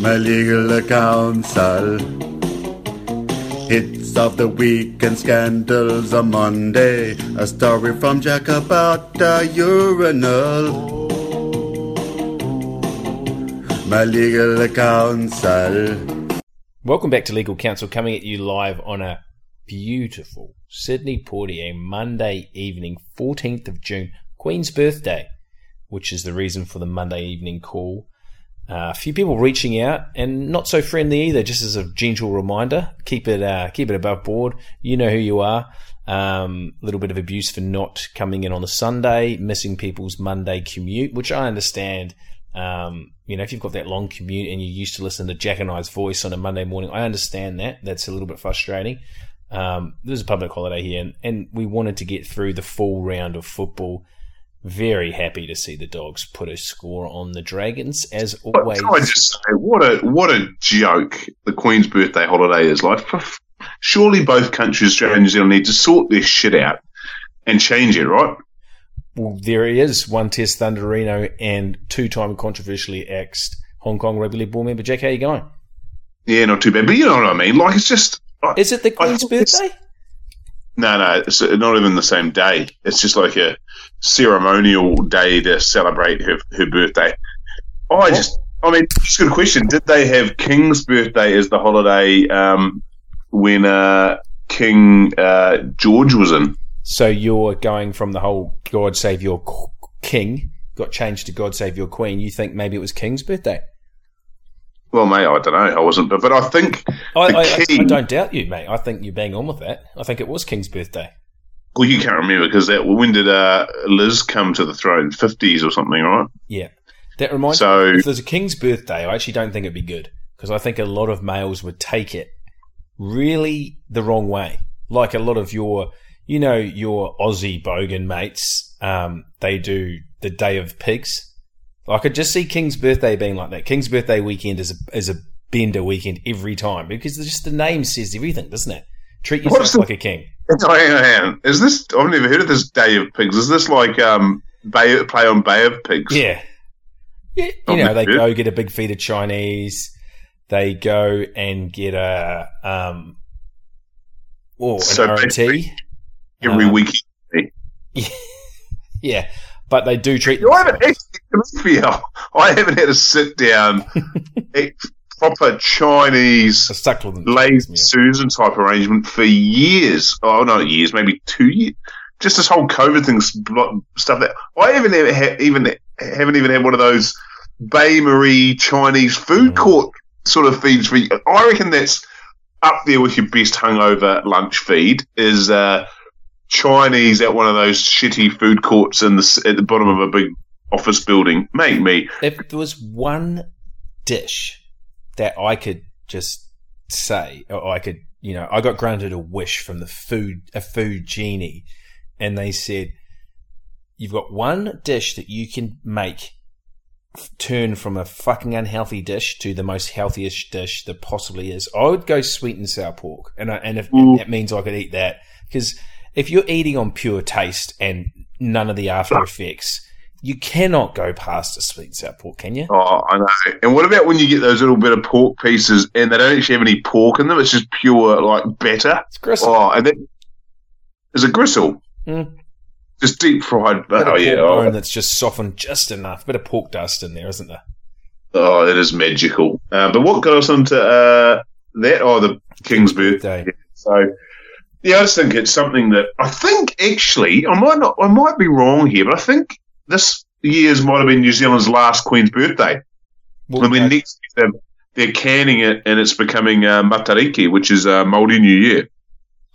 My legal counsel. Hits of the week and scandals on Monday. A story from Jack about the urinal. My legal counsel. Welcome back to Legal Counsel, coming at you live on a beautiful Sydney Portier Monday evening, 14th of June, Queen's birthday, which is the reason for the Monday evening call. Uh, a few people reaching out and not so friendly either. Just as a gentle reminder, keep it uh, keep it above board. You know who you are. A um, little bit of abuse for not coming in on the Sunday, missing people's Monday commute, which I understand. Um, you know, if you've got that long commute and you're used to listening to Jack and I's voice on a Monday morning, I understand that. That's a little bit frustrating. Um, there's a public holiday here, and, and we wanted to get through the full round of football. Very happy to see the dogs put a score on the Dragons, as always. can I just say, what a what a joke the Queen's birthday holiday is like. Surely both countries, Australia and New Zealand, need to sort this shit out and change it, right? Well, there he is, one test Thunder Reno and two-time controversially axed Hong Kong Rugby League board member. Jack, how you going? Yeah, not too bad. But you know what I mean? Like, it's just. Is it the Queen's this- birthday? No, no, it's not even the same day. It's just like a ceremonial day to celebrate her, her birthday. I just, I mean, just a good question. Did they have King's birthday as the holiday um, when uh, King uh, George was in? So you're going from the whole God Save Your King got changed to God Save Your Queen. You think maybe it was King's birthday? Well, mate, I don't know. I wasn't, but, but I think I, I, I, I don't doubt you, mate. I think you're bang on with that. I think it was King's birthday. well, you can't remember because that when did uh, Liz come to the throne? Fifties or something, right? Yeah. That reminds So- me, if there's a King's birthday, I actually don't think it'd be good because I think a lot of males would take it really the wrong way. Like a lot of your, you know, your Aussie bogan mates, um, they do the Day of Pigs. I could just see King's birthday being like that. King's birthday weekend is a, is a bender weekend every time because just the name says everything, doesn't it? Treat yourself the- like a king. Hang on, hang on. Is this? I've never heard of this Day of Pigs. Is this like um, Bay, play on Bay of Pigs? Yeah. Yeah, you know, they go get a big feed of Chinese. They go and get a um, oh, an So RT. Every Um, week. Yeah, but they do treat. I haven't actually, to be I haven't had a sit down, proper Chinese lazy. Susan type arrangement for years. Oh, not years, maybe two years. Just this whole COVID thing, stuff that I haven't even haven't even had one of those bain-marie Chinese food Mm. court sort of feeds for. you. I reckon that's up there with your best hungover lunch feed. Is uh, Chinese at one of those shitty food courts in the at the bottom of a big office building. Make me. If there was one dish that I could just say, or I could, you know, I got granted a wish from the food, a food genie, and they said, "You've got one dish that you can make." Turn from a fucking unhealthy dish to the most healthiest dish that possibly is. I would go sweet and sour pork, and I, and if Ooh. that means I could eat that, because if you're eating on pure taste and none of the after effects, you cannot go past a sweet sour pork, can you? Oh, I know. And what about when you get those little bit of pork pieces and they don't actually have any pork in them? It's just pure like batter. It's gristle. Oh, and that is a gristle. Mm. Just deep fried. Of Oh yeah. bone Oh, that's just softened just enough. Bit of pork dust in there, isn't there? oh, it is magical. Uh, but what got us into uh, that? Oh, the King's birthday. Day. So, yeah, I just think it's something that I think actually I might not, I might be wrong here, but I think this year's might have been New Zealand's last Queen's birthday. Well, I mean, next they're, they're canning it and it's becoming uh, Matariki, which is uh, Māori New Year.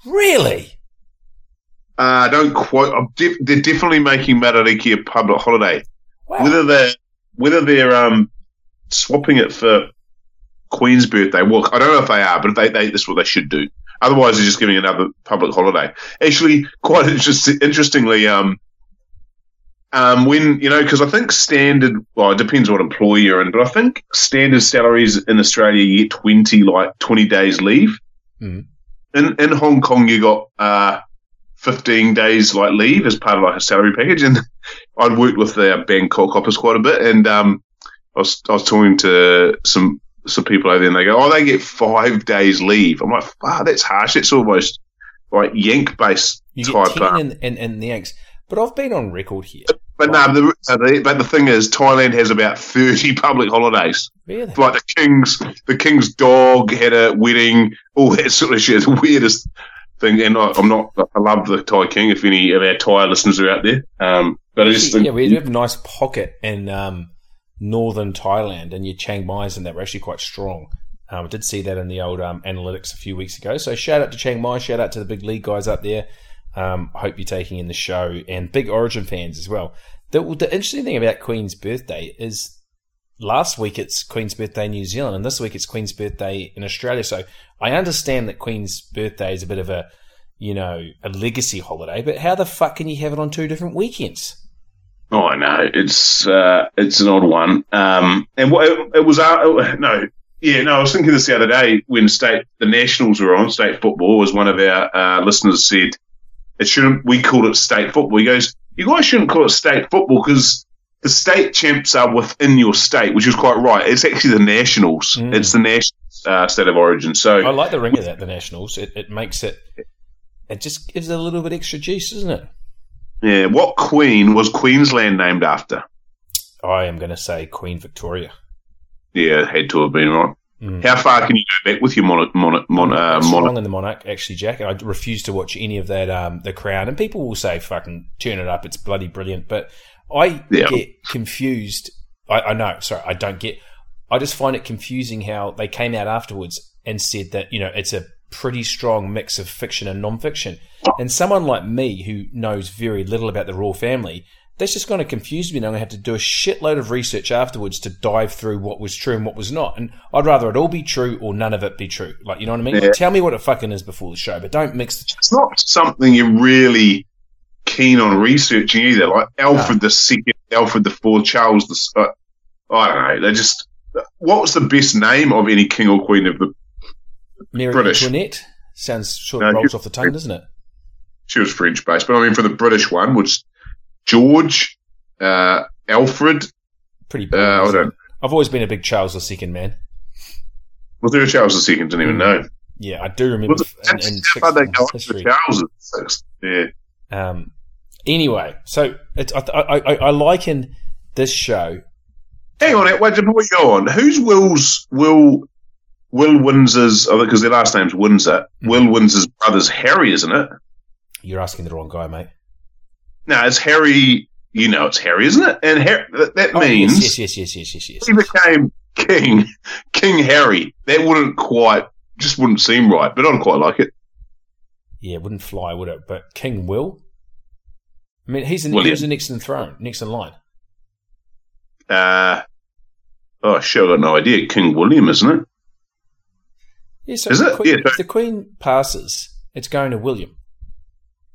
really? Uh, don't quote. I'm def- they're definitely making Matariki a public holiday. Wow. Whether they're whether they're um, swapping it for Queen's birthday. Well, I don't know if they are, but if they, they that's what they should do. Otherwise, they're just giving another public holiday. Actually, quite interest, interestingly, um, um, when you know, because I think standard. Well, it depends what employer you're in, but I think standard salaries in Australia you get twenty like twenty days leave. Mm. In in Hong Kong, you got uh, fifteen days like leave as part of like a salary package, and I'd worked with the Bangkok office quite a bit, and um, I was I was talking to some some people over there, and they go, "Oh, they get five days leave." I'm like, "Wow, that's harsh. It's almost like Yank based You type." get uh, 10 in, in, in the Yanks. But I've been on record here. But no, the, uh, the, but the thing is, Thailand has about thirty public holidays. Really? Like the king's, the king's dog had a wedding, all that sort of shit. The weirdest thing. And I, I'm not, I love the Thai king. If any of our Thai listeners are out there, um, but I just think, yeah, we do have a nice pocket in um, northern Thailand, and your Chiang Mai's and that were actually quite strong. Um, I did see that in the old um, analytics a few weeks ago. So shout out to Chiang Mai, shout out to the big league guys up there. Um, hope you're taking in the show and big Origin fans as well. The, the interesting thing about Queen's birthday is last week it's Queen's birthday in New Zealand, and this week it's Queen's birthday in Australia. So I understand that Queen's birthday is a bit of a, you know, a legacy holiday, but how the fuck can you have it on two different weekends? oh, I know it's uh, it's an odd one. Um, and what it, was, uh, no, yeah, no, I was thinking this the other day when state the Nationals were on state football. Was one of our uh, listeners said it shouldn't. We called it state football. He goes, you guys shouldn't call it state football because the state champs are within your state, which is quite right. It's actually the Nationals. Mm. It's the national uh, state of origin. So I like the ring of that, the Nationals. It, it makes it, it just gives it a little bit extra juice, doesn't it? yeah, what queen was Queensland named after? I am going to say Queen Victoria. Yeah, had to have been right. Mm. How far can you go back with your mon- mon- mon- uh, That's mon- wrong in the Monarch, actually, Jack. I refuse to watch any of that, um, The Crown. And people will say, fucking turn it up, it's bloody brilliant. But I Yeah. get confused. I, I know, sorry, I don't get. I just find it confusing how they came out afterwards and said that, you know, it's a pretty strong mix of fiction and non-fiction. And someone like me who knows very little about the royal family, that's just going to confuse me and I'm going to have to do a shitload of research afterwards to dive through what was true and what was not. And I'd rather it all be true or none of it be true. Like, you know what I mean? Yeah. Tell me what it fucking is before the show, but don't mix. it's not something you're really keen on researching either. Like Alfred the Second, Alfred the Fourth, Charles the. Uh, I don't know. They just. What was the best name of any king or queen of the? Mary British. Antoinette sounds sort of No, rolls off the tongue, doesn't it? She was French based, but I mean for the British one, which George, uh, Alfred. Pretty Uh. I don't. I've always been a big Charles II man. Was there a Charles the Second? Didn't even know. Yeah, I do remember Was it? in, in how they go history. Charles Sixth. Yeah. Um, anyway, so it's, I, I, I, I liken this show. Hang on, wait before we go on. Who's Will's Will Will Windsor's? Because their last name's Windsor. Mhm. Will Windsor's brother's Harry, isn't it? You're asking the wrong guy, mate. No, it's Harry. You know, it's Harry, isn't it? And Har that, that Oh, means yes, yes, yes, yes, yes, yes, yes. he became King, King Harry. That wouldn't quite, just wouldn't seem right, but I'd quite like it. Yeah, it wouldn't fly, would it? But King Will. I mean, he's in, he William. was the next in throne, next in line. Uh, oh, I've got no idea. King William, isn't it? Yeah, so Is it? Queen, Yeah. if the Queen passes, it's going to William.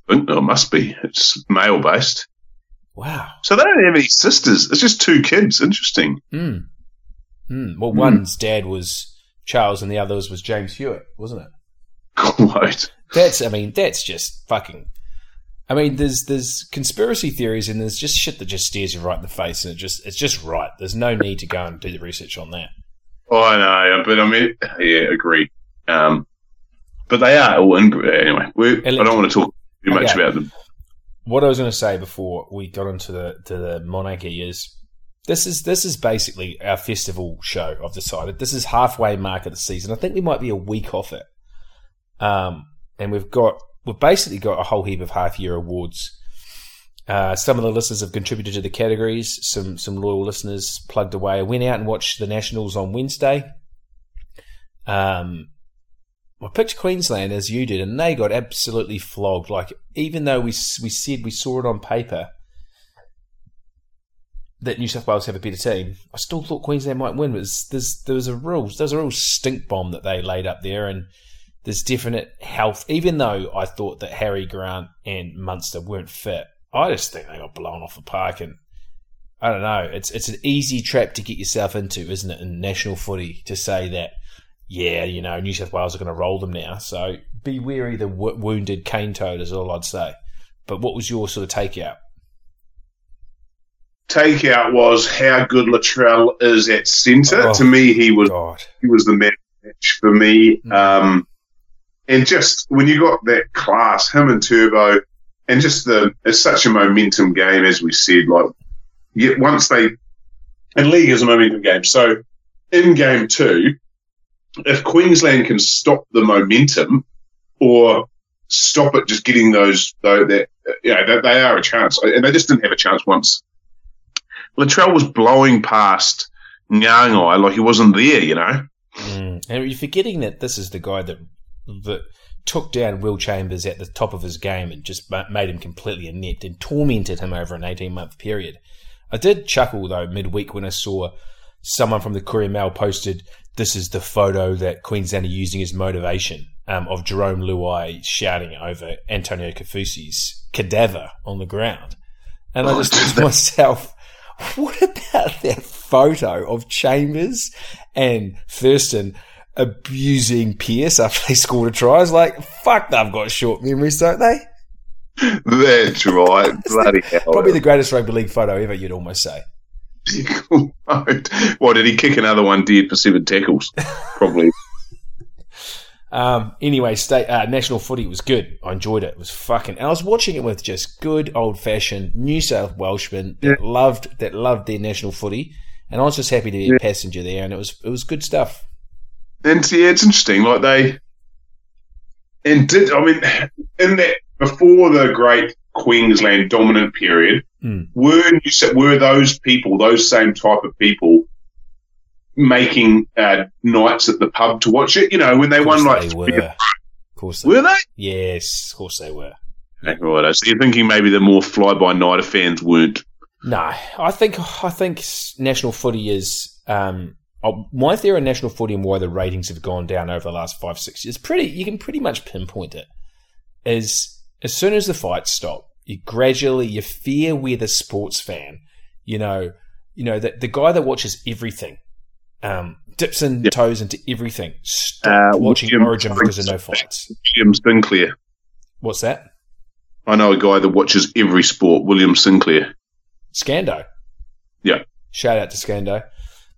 There must be. It's male based. Wow. So they don't have any sisters. It's just two kids. Interesting. Hmm. Hmm. Well, Hmm. one's dad was Charles, and the other's was James Hewitt, wasn't it? Quite. That's, I mean, that's just fucking. I mean, there's there's conspiracy theories and there's just shit that just stares you right in the face, and it just it's just right. There's no need to go and do the research on that. Oh, I know, but I mean, yeah, agree. Um, but they are all in, anyway. We, I don't want to talk too much Okay. about them. What I was going to say before we got into the to the monarchy is this is this is basically our festival show. I've decided this is halfway mark of the season. I think we might be a week off it, um, and we've got we've basically got a whole heap of half year awards. Uh, some of the listeners have contributed to the categories. Some some loyal listeners plugged away. I went out and watched the Nationals on Wednesday. Um, I picked Queensland as you did, and they got absolutely flogged. Like even though we we said we saw it on paper, that New South Wales have a better team, I still thought Queensland might win. But there's there was a real there's a real stink bomb that they laid up there, and there's definite health. Even though I thought that Harry Grant and Munster weren't fit, I just think they got blown off the park. And I don't know, it's it's an easy trap to get yourself into, isn't it? In national footy, to say that yeah, you know, New South Wales are going to roll them now. So be wary the w- wounded cane toad is all I'd say. But what was your sort of takeout? Takeout was how good Latrell is at centre. Oh, to me, he was God. he was the match for me. Mm. Um, and just when you got that class, him and Turbo, and just the it's such a momentum game, as we said. Like, yet once they and league is a momentum game. So in game two, if Queensland can stop the momentum or stop it just getting those though that yeah they, they are a chance and they just didn't have a chance once Latrell was blowing past Nyangai like he wasn't there you know Mm. And you're forgetting that this is the guy that that took down Will Chambers at the top of his game and just made him completely inept and tormented him over an 18 month period. I did chuckle though midweek when I saw someone from the Courier Mail posted this is the photo that Queensland are using as motivation um, of Jarome Luai shouting over Antonio Kaufusi's cadaver on the ground. And I just thought to myself, what about that photo of Chambers and Thurston abusing Pearce after they scored a try? It's like, fuck, they've got short memories, don't they? that's right bloody hell Probably the greatest rugby league photo ever, you'd almost say. what did he kick another one dead for seven tackles probably Um, anyway, state uh, national footy was good. I enjoyed it. It was fucking. I was watching it with just good old fashioned New South Welshmen that loved that loved their national footy, and I was just happy to be a passenger there, and it was it was good stuff. And see, it's interesting. Like they, and did I mean in that before the great Queensland dominant period, Mm. were New Sa- were those people, those same type of people, making uh, nights at the pub to watch it? You know, when they won like they were. Of course, they were they? Yes, of course they were. Right, so you're thinking maybe the more fly by nighter fans weren't. No, I think I think national footy is um, uh, my theory on national footy and why the ratings have gone down over the last five six years. Pretty, you can pretty much pinpoint it. Is as soon as the fights stop, you gradually you fear we're the sports fan. You know, you know that the guy that watches everything, um, dips in Yeah. toes into everything. Stop Uh, watching William Origin because of no fights. William Sinclair. What's that? I know a guy that watches every sport. William Sinclair. Scando. Yeah. Shout out to Scando.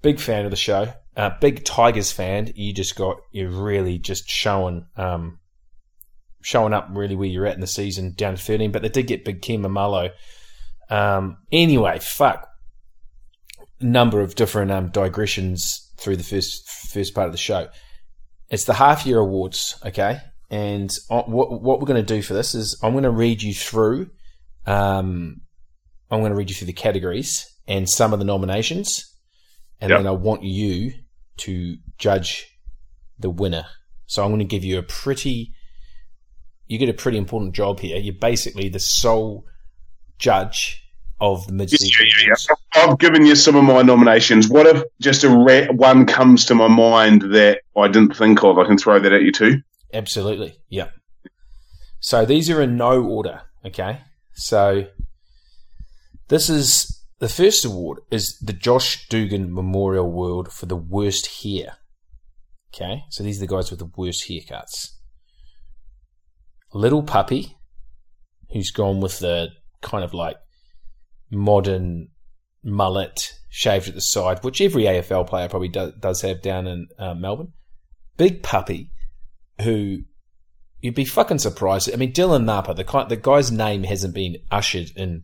Big fan of the show. Uh, big Tigers fan. You just got, you're really just showing, um, showing up really where you're at in the season down to 13, but they did get Big Kim and Mamalo. Um, anyway, fuck. Number of different, um, digressions through the first, first part of the show. It's the half year awards, okay? And uh, what, what we're going to do for this is I'm going to read you through, um, I'm going to read you through the categories and some of the nominations, and Yep. then I want you to judge the winner. So I'm going to give you a pretty, you get a pretty important job here. You're basically the sole judge of the mid-season. yeah, yeah. I've given you some of my nominations. What if just a ra- one comes to my mind that I didn't think of? I can throw that at you too. Absolutely, yeah. So these are in no order. Okay, so this is the first award is the Josh Dugan Memorial Award for the worst hair. Okay, so these are the guys with the worst haircuts. Little Puppy, who's gone with the kind of like modern mullet shaved at the side, which every AFL player probably do, does have down in uh, Melbourne. Big Puppy, who you'd be fucking surprised. I mean, Dylan Napa, the the guy's name hasn't been ushered in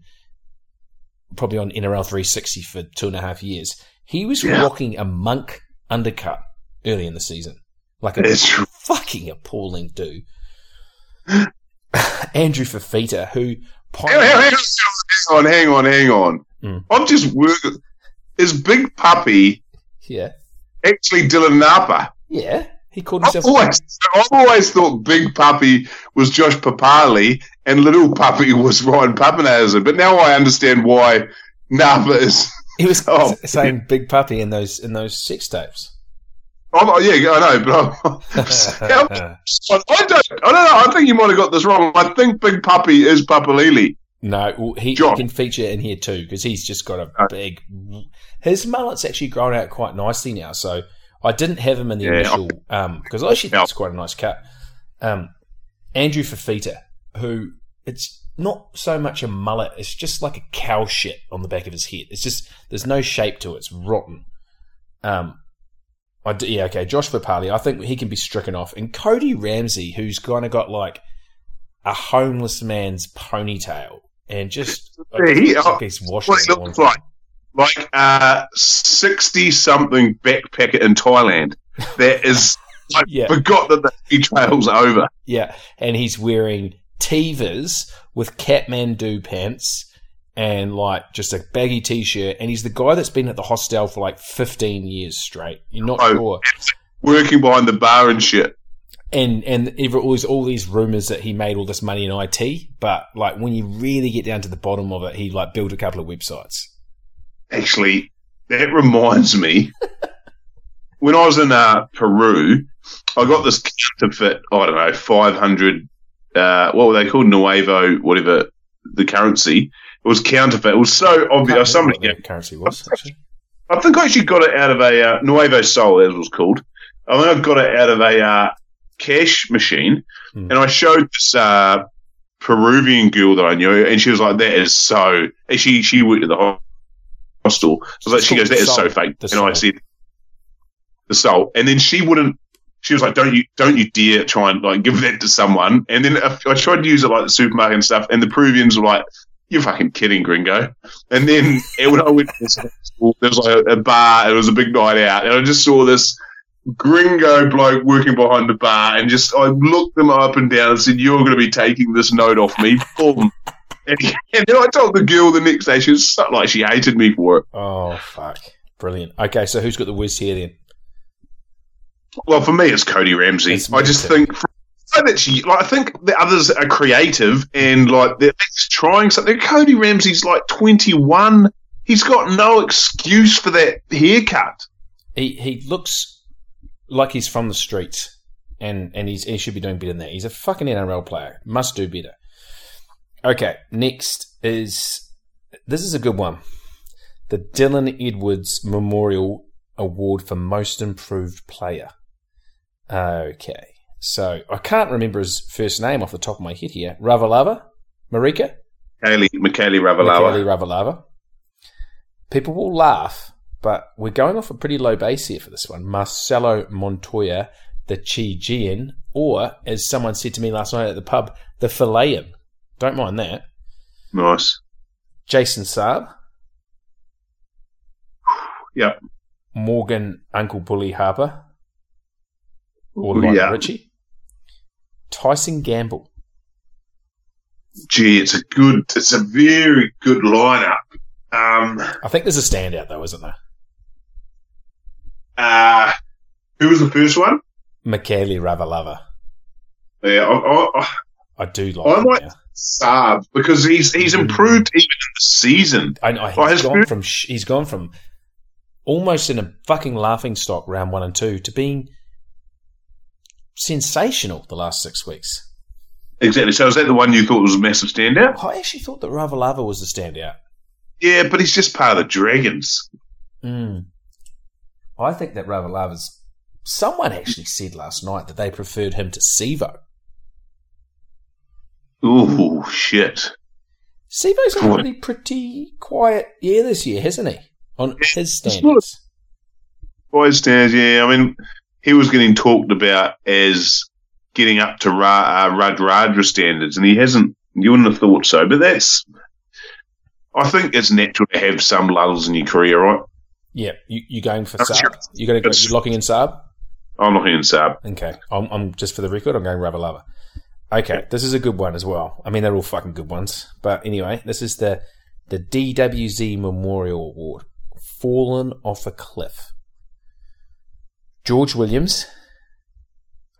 probably on NRL 360 for two and a half years. He was Yeah. rocking a monk undercut early in the season, like a It's fucking appalling dude. Andrew Fifita, who Hang on, hang on, hang on, hang on. Mm. I'm just working. Is Big Puppy yeah, actually Dylan Napa? yeah, he called I've himself. always, I've always thought Big Puppy was Josh Papalii and Little Puppy was Ryan Papenhuyzen, but now I understand why Napa is He was Oh. saying "big puppy" in those in those sex tapes. Oh, yeah, I know, but I'm, I don't, I don't know. I think you might have got this wrong. I think Big Puppy is Papalii. No, well, he, he can feature in here too because he's just got a Oh. big. His mullet's actually grown out quite nicely now. So I didn't have him in the Yeah. initial because I actually think it's quite a nice cut. Um, Andrew Fifita, who it's not so much a mullet; it's just like a cow shit on the back of his head. It's just there's no shape to it; it's rotten. Um, I d- yeah, okay. Josh Vipali, I think he can be stricken off, and Cody Ramsey, who's kind of got like a homeless man's ponytail and just Yeah, he- looks like he's washed What it he looks like. Like uh, a 60 something backpacker in Thailand that is, I Yeah. forgot that the trail's over. Yeah, and he's wearing Tevas with Kathmandu pants and like just a baggy t-shirt, and he's the guy that's been at the hostel for like 15 years straight. You're not Oh. sure. Working behind the bar and shit. and and ever all these all these rumors that he made all this money in IT, but like when you really get down to the bottom of it, he like built a couple of websites. Actually, that reminds me. when I was in uh, Peru, I got this counterfeit, I don't know, 500, uh, what were they called? Nuevo, whatever the currency. It was counterfeit. It was so obvious. Somebody, the currency was. Actually. I think I actually got it out of a uh, Nuevo Sol, as it was called. I think I got it out of a uh, cash machine, Hmm. and I showed this uh, Peruvian girl that I knew, and she was like, "That is so." And she she worked at the hostel. So like, she goes, "That is so fake." And I said, "The soul," and then she wouldn't. She was like, "Don't you don't you dare try and like give that to someone." And then I I tried to use it like the supermarket and stuff, and the Peruvians were like. You're fucking kidding, gringo. And then when I went to this school, there was like a, bar, it was a big night out, and I just saw this gringo bloke working behind the bar, and just I looked them up and down and said, "You're going to be taking this note off me." Boom. And, and then I told the girl the next day, she was so, like she hated me for it. Oh fuck! Brilliant. Okay, so who's got the whiz here then? Well, for me, it's Cody Ramsey. I just too. think. So That like, I think the others are creative and like they're trying something. Cody Ramsey's like 21. He's got no excuse for that haircut. He he looks like he's from the streets, and and he's he should be doing better than that. He's a fucking NRL player. Must do better. Okay, next is this is a good one. The Dylan Edwards Memorial Award for Most Improved Player. Okay, so I can't remember his first name off the top of my head here. Ravalava, Marika. Kaylee, Michaeli Michele Ravalawa. Ravalava. People will laugh, but we're going off a pretty low base here for this one. Marcelo Montoya, the Chijian, or as someone said to me last night at the pub, the Filean. Don't mind that. Nice. Jason Saab, Yep. Morgan Uncle Bully Harper, or Lionel yeah. Richie, Tyson Gamble. Gee, it's a good, it's a very good lineup. Um, I think there's a standout though, isn't there? uh, who was the first one? Michele Ravalava. Yeah, I, I, I, do like I him might- now. Saab because he's he's Mm. improved even in the season. I know he's his gone from he's gone from almost in a fucking laughing stock round one and two to being sensational the last six weeks. Exactly. So is that the one you thought was a massive standout? I actually thought that Ravalava was the standout. Yeah, but he's just part of the Dragons. Mm. I think that Ravalava's. Someone actually said last night that they preferred him to Sivo. Ooh, shit. Sivo's had a really pretty quiet year this year, hasn't he? On his standards. Boys stands, yeah. I mean, he was getting talked about as getting up to Ra- uh, Radradra standards, and he hasn't. You wouldn't have thought so, but that's. I think it's natural to have some lulls in your career, right? Yeah, you you going for That's Saab? your- You going to go? that's- You locking in Saab? I'm not in Saab. Okay, I'm, I'm just for the record, I'm going Ravalava. Okay, this is a good one as well. I mean, they're all fucking good ones, but anyway, this is the the DWZ Memorial Award, Fallen Off a Cliff. George Williams.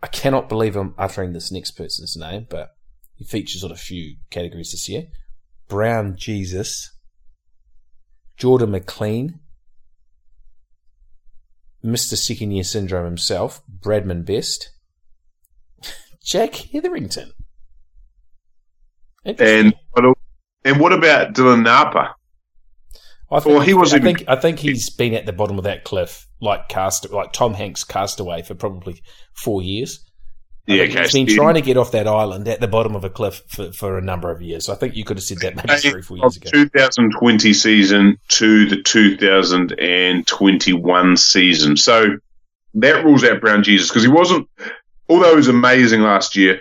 I cannot believe I'm uttering this next person's name, but he features on a few categories this year. Brown Jesus, Jordan McLean, Mr. Second Year Syndrome himself, Bradman Best, Jack Hetherington. And and what about Dylan Napa? I think, Well, he was I think I think he's been at the bottom of that cliff, like cast, like Tom Hanks castaway for probably four years. I Yeah, okay. he's been trying to get off that island at the bottom of a cliff for, for a number of years. So I think you could have said that maybe three, four years ago. 2020 season to the 2021 season. So that rules out Brown Jesus because he wasn't, although he was amazing last year,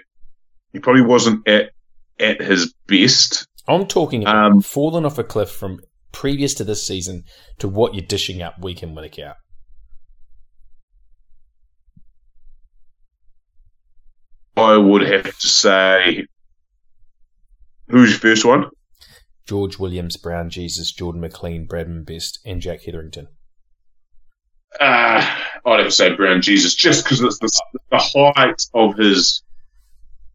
he probably wasn't at at his best. I'm talking about Um, falling off a cliff from previous to this season to what you're dishing up week in, week out. I would have to say, who's your first one? George Williams, Brown Jesus, Jordan McLean, Bradman Best, and Jack Hetherington. Uh, I'd have to say Brown Jesus, just because it's the, the height of his,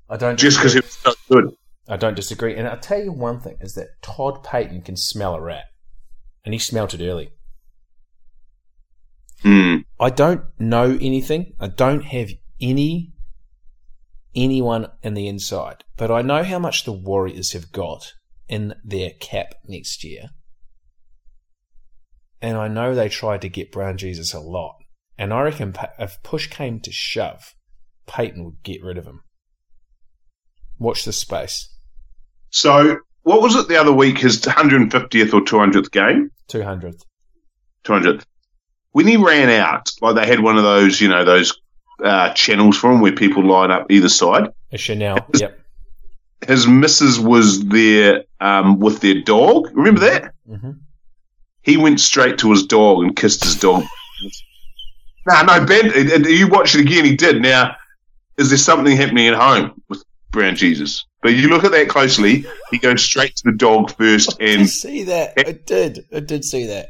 I don't just because he was so good. I don't disagree. And I'll tell you one thing is that Todd Payten can smell a rat. And he smelt it early. Hmm. I don't know anything. I don't have any anyone in the inside, but I know how much the Warriors have got in their cap next year. And I know they tried to get Brown Jesus a lot. And I reckon if push came to shove, Payten would get rid of him. Watch this space. So, what was it the other week? His 150th or 200th game? 200th. 200th. When he ran out, like they had one of those, you know, those uh, channels for him where people line up either side. A Chanel. Yep. His missus was there um, with their dog. Remember that? hmm He went straight to his dog and kissed his dog. no, no, Ben, and- and you watch it again. He did. Now, is there something happening at home with Brown Jesus? But you look at that closely. He goes straight to the dog first, I did and see that. I did. I did see that.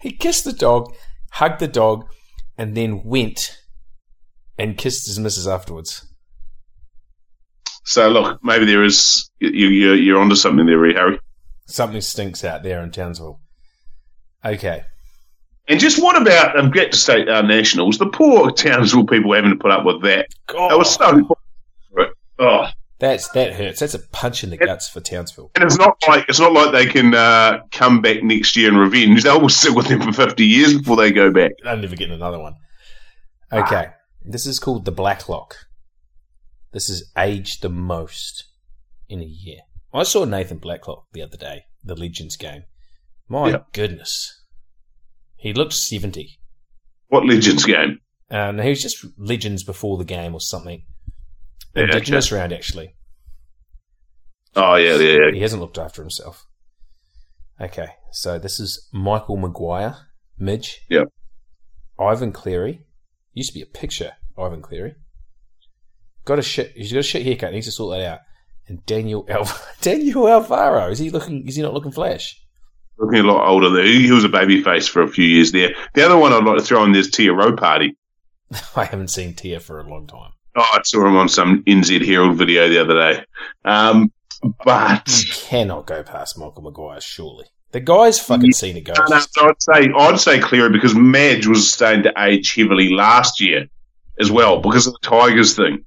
He kissed the dog, hugged the dog, and then went and kissed his missus afterwards. so look, maybe there is you, you, you're onto something there, Harry. Something stinks out there in Townsville. Okay. And just what about um, get to state our nationals? The poor Townsville people having to put up with that. God, That was so. Oh, that's that hurts. That's a punch in the guts for Townsville. and it's not like it's not like they can uh, come back next year and revenge. They'll sit with them for fifty years before they go back. I'm never getting another one. Okay. This is called the Blacklock. This is aged the most in a year. I saw Nathan Blacklock the other day, the Legends game. My Yeah. goodness. He looked 70. What Legends game? Um, he was just Legends before the game or something. Yeah, okay. Indigenous round, actually. Oh yeah, yeah, yeah. He hasn't looked after himself. Okay, so this is Michael Maguire, Midge. Yep. Ivan Cleary. Used to be a picture, Ivan Cleary. Got a shit. He's got a shit haircut. Needs to sort that out. And Daniel Al- Daniel Alvaro. Is he looking? Is he not looking flash? Looking a lot older there. He was a baby face for a few years there. The other one I'd like to throw in there's Tia Row Party. I haven't seen Tia for a long time. Oh, I saw him on some NZ Herald video the other day. Um, but You cannot go past Michael Maguire, surely. The guy's fucking seen it go. No, no, I'd say I'd say Cleary because Madge was starting to age heavily last year as well because of the Tigers thing.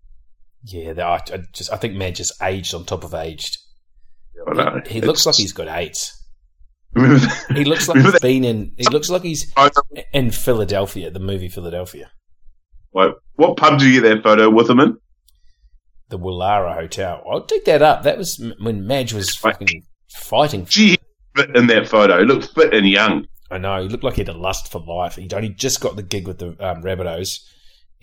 Yeah, the- I, I just I think man just aged on top of aged. Know. He, he looks like he's got AIDS. That? He looks like he's been in. He looks like he's in Philadelphia, the movie Philadelphia, Wait, what pub did you get that photo with him in? the Willara Hotel. I'll dig that up. That was when Madge was fucking fighting. Gee, he fit in that photo. He looked fit and young. I know he looked like he had a lust for life. He'd only just got the gig with the um, Rabbitohs,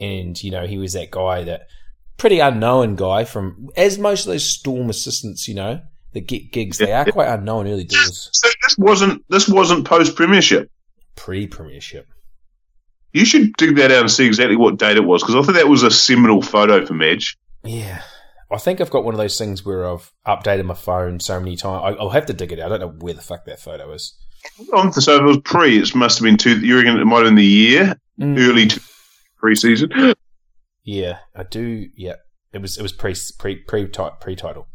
and you know he was that guy that pretty unknown guy from as most of those Storm assistants, you know, that get gigs. They are quite unknown early doors, So this wasn't this wasn't post premiership. pre Premiership. You should dig that out and see exactly what date it was because I think that was a seminal photo for Madge. Yeah. I think I've got one of those things where I've updated my phone so many times. I- I'll have to dig it out. I don't know where the fuck that photo is. So if it was pre, it must have been two. You reckon it might have been the year mm. early to pre-season? Yeah, I do. Yeah, it was. It was pre pre pre pre title.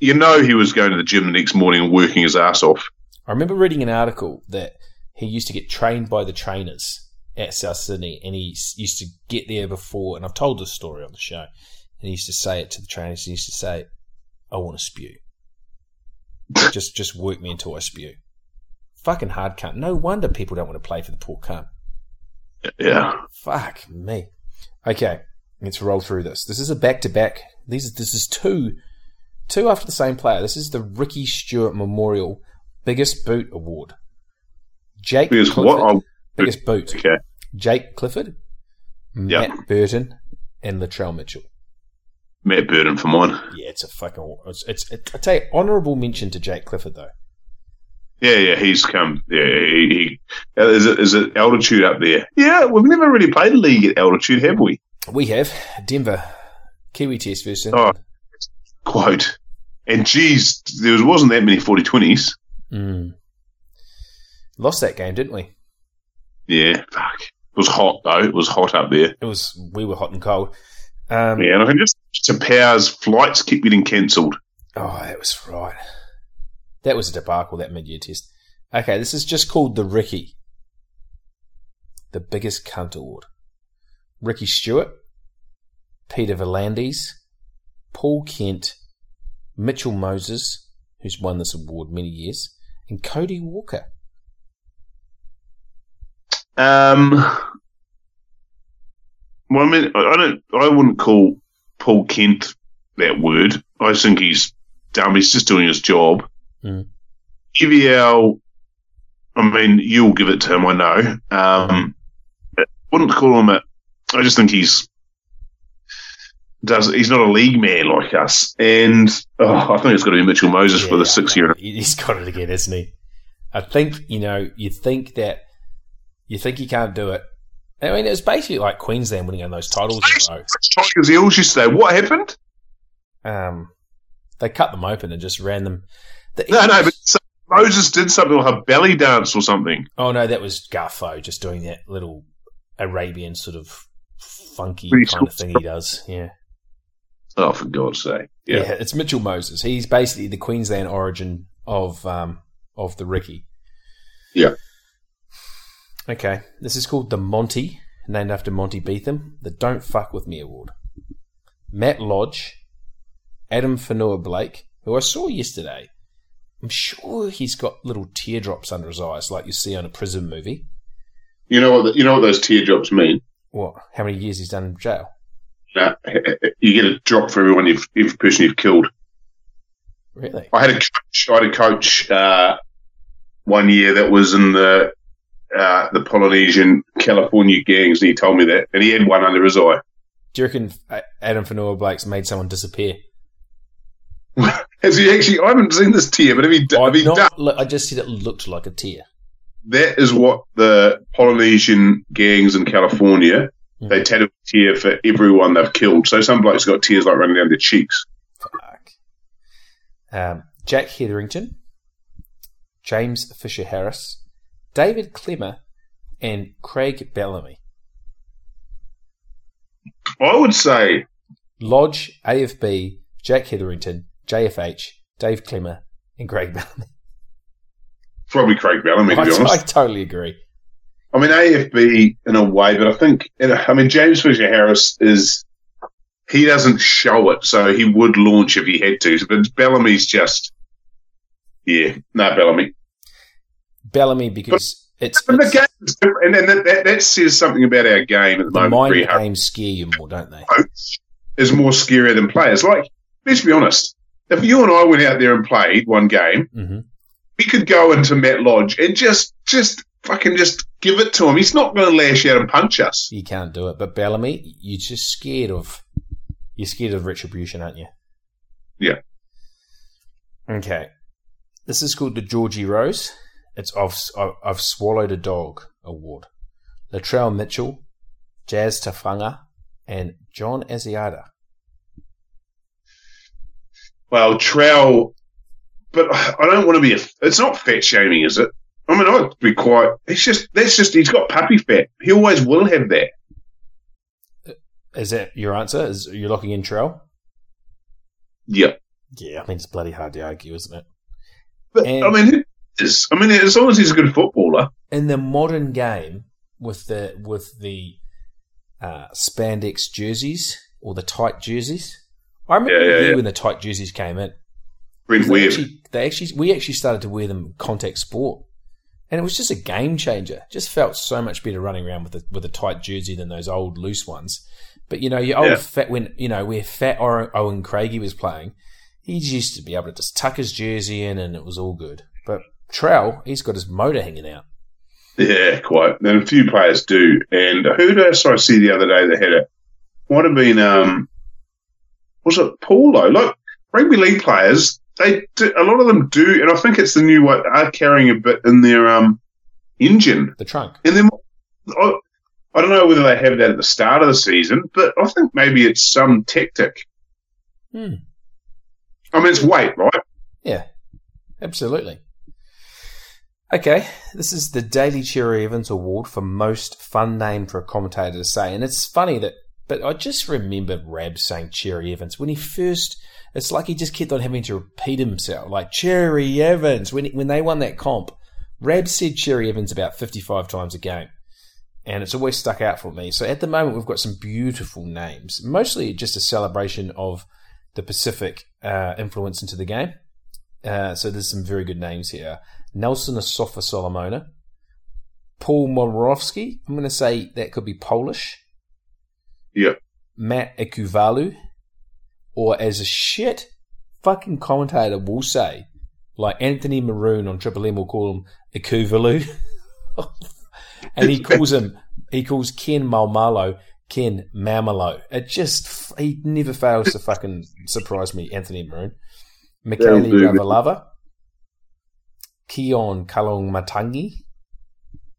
You know he was going to the gym the next morning and working his ass off. I remember reading an article that he used to get trained by the trainers at South Sydney, and he used to get there before. And I've told this story on the show. And he used to say it to the trainers. He used to say, "I want to spew. just, just work me until I spew." Fucking hard cunt. No wonder people don't want to play for the poor cunt. Yeah. Fuck me. Okay, let's roll through this. This is a back to back. These this is two two after the same player. This is the Ricky Stuart Memorial Biggest Boot Award. Jake Because Clifford, what? Biggest boot. okay. Jake Clifford, Yeah. Matt Burton, and Latrell Mitchell. Matt Burton for mine. Yeah, it's a fucking. It's, it's I tell you, honourable mention to Jake Clifford though. Yeah, yeah, he's come. Yeah, he, he uh, is it is it altitude up there? Yeah, we've never really played a league at altitude, have we? We have Denver Kiwi Test versus. Oh. Quote. And geez, there was, wasn't that many 40-20s. Mm. Lost that game, didn't we? Yeah, fuck. It was hot though. It was hot up there. It was. We were hot and cold. Um, Yeah, and I can just to powers flights keep getting cancelled. Oh, that was right. That was a debacle, that mid year test. Okay, this is just called the Ricky. The biggest cunt award. Ricky Stuart, Peter V'landys, Paul Kent, Mitchell Moses, who's won this award many years, and Cody Walker. Um, well, I mean, I don't. I wouldn't call Paul Kent that word. I think he's dumb. He's just doing his job. Mm. EVL. I mean, you'll give it to him. I know. Um, I wouldn't call him a. I just think he's does. He's not a league man like us, and oh, I think it's got to be Mitchell Moses for Yeah, the sixth year. He- He's got it again, isn't he? I think, you know, you think that, you think he can't do it. I mean, it was basically like Queensland winning on those titles in a row. Tigers Eels yesterday. What happened? Um, they cut them open and just ran them. The No, no, but so- Moses did something like a belly dance or something. oh no, that was Garfo just doing that little Arabian sort of funky Pretty kind of thing he does. Yeah. Oh, for God's sake! yeah, Yeah, It's Mitchell Moses. He's basically the Queensland origin of um of the Ricky. Yeah. Okay, this is called the Monty, named after Monty Beetham, the Don't Fuck With Me Award. Matt Lodge, Addin Fonua Blake, who I saw yesterday. I'm sure he's got little teardrops under his eyes, like you see on a prison movie. you know what? The, you know what those teardrops mean. What? How many years he's done in jail? Nah, you get a drop for everyone you've, every person you've killed. Really? I had a coach. I had a coach uh, one year that was in the uh, the Polynesian California gangs, and he told me that, and he had one under his eye. Do you reckon Addin Fonua Blake's made someone disappear? Has he actually? I haven't seen this tear, but have he, he not- done? look, I just said it looked like a tear. That is what the Polynesian gangs in California Mm. they tattoo a tear for everyone they've killed. So some blokes got tears like running down their cheeks. Fuck. Um, Jack Hetherington, James Fisher Harris, David Klemmer, and Craig Bellamy. I would say Lodge, AFB, Jack Hetherington, JFH, Dave Klemmer, and Craig Bellamy. probably Craig Bellamy, to I, be honest. I totally agree. I mean, AFB in a way, but I think, I mean, James Fisher Harris is, he doesn't show it, so he would launch if he had to. But Bellamy's just, yeah, no, Bellamy. Bellamy because it's, But the game is different, and that, that, that says something about our game at the, the moment. mind games scare you more, don't they? is more scarier than players. Like, let's be honest. If you and I went out there and played one game, hmm we could go into Matt Lodge and just, just fucking just give it to him. He's not going to lash out and punch us. You can't do it. But Bellamy, you're just scared of you're scared of retribution, aren't you? Yeah. Okay. This is called the Georgie Rose. It's I've, I've swallowed a dog award. Latrell Mitchell, Jazz Tevaga, and John Asiata. Well, Trell, but I don't want to be a. It's not fat shaming, is it? I mean, I'd be quite. It's just that's just he's got puppy fat. He always will have that. Is that your answer? Is you're locking in Trell? Yeah, Yeah, I mean it's bloody hard to argue, isn't it? but And- I mean, I mean, as long as he's a good footballer. In the modern game, with the with the uh, spandex jerseys or the tight jerseys, I remember Yeah, yeah, yeah. when the tight jerseys came in. Brent They actually, they actually, we actually started to wear them contact sport, and it was just a game changer. Just felt so much better running around with a with a tight jersey than those old loose ones. But you know, your old fat when you know where fat Owen Craigie was playing, he used to be able to just tuck his jersey in, and it was all good. But Trowell, he's got his motor hanging out. Yeah, quite. And a few players do. And who did I saw I see the other day that had it? Might have been um, was it Paulo? Look, rugby league players, they do, a lot of them do, and I think it's the new one are carrying a bit in their um engine. The trunk. And then I, I don't know whether they have that at the start of the season, but I think maybe it's some tactic. Hmm. I mean, it's weight, right? Yeah, absolutely. Okay, this is the Daly Cherry Evans Award for most fun name for a commentator to say, and it's funny that, but I just remember Rab saying Cherry Evans when he first. It's like he just kept on having to repeat himself, like Cherry Evans. When when they won that comp, Rab said Cherry Evans about fifty five times a game, and it's always stuck out for me. So at the moment, we've got some beautiful names, mostly just a celebration of the Pacific uh, influence into the game. Uh, so there's some very good names here. Nelson Asofa Solomona. Paul Morovsky. I'm going to say that could be Polish. Yeah. Matt Ekuvalu. Or as a shit fucking commentator will say, like Anthony Maroon on Triple M will call him Ekuvalu. and he calls him, he calls Ken Malmalo Ken Mamalo. It just, he never fails to fucking surprise me, Anthony Maroon. Michele. Ravalawa. Keaon Kalong Matangi.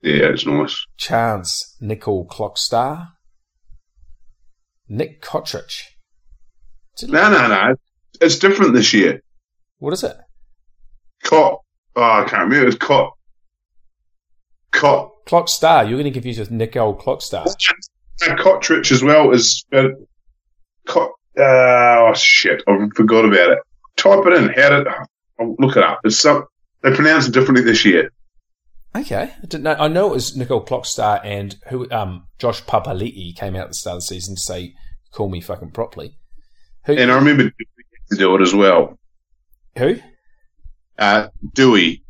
Yeah, it's nice. Charnze Nicole Clockstar. Nick Cotric. No, no, no. It's different this year. What is it? Cot. Oh, I can't remember. It was Cot. Cot. Klokstad. You're going to confused with Nicoll-Klokstad. Uh, Cotric as well is. Uh, Cot. Oh shit! I forgot about it. Type it in. How did? I'll look it up. It's some. They pronounce it differently this year. Okay. I didn't know. I know it was Nicoll-Klokstad and who um Josh Papali'i came out at the start of the season to say, call me fucking properly. Who? And I remember to do it as well. who? Uh, Dewey.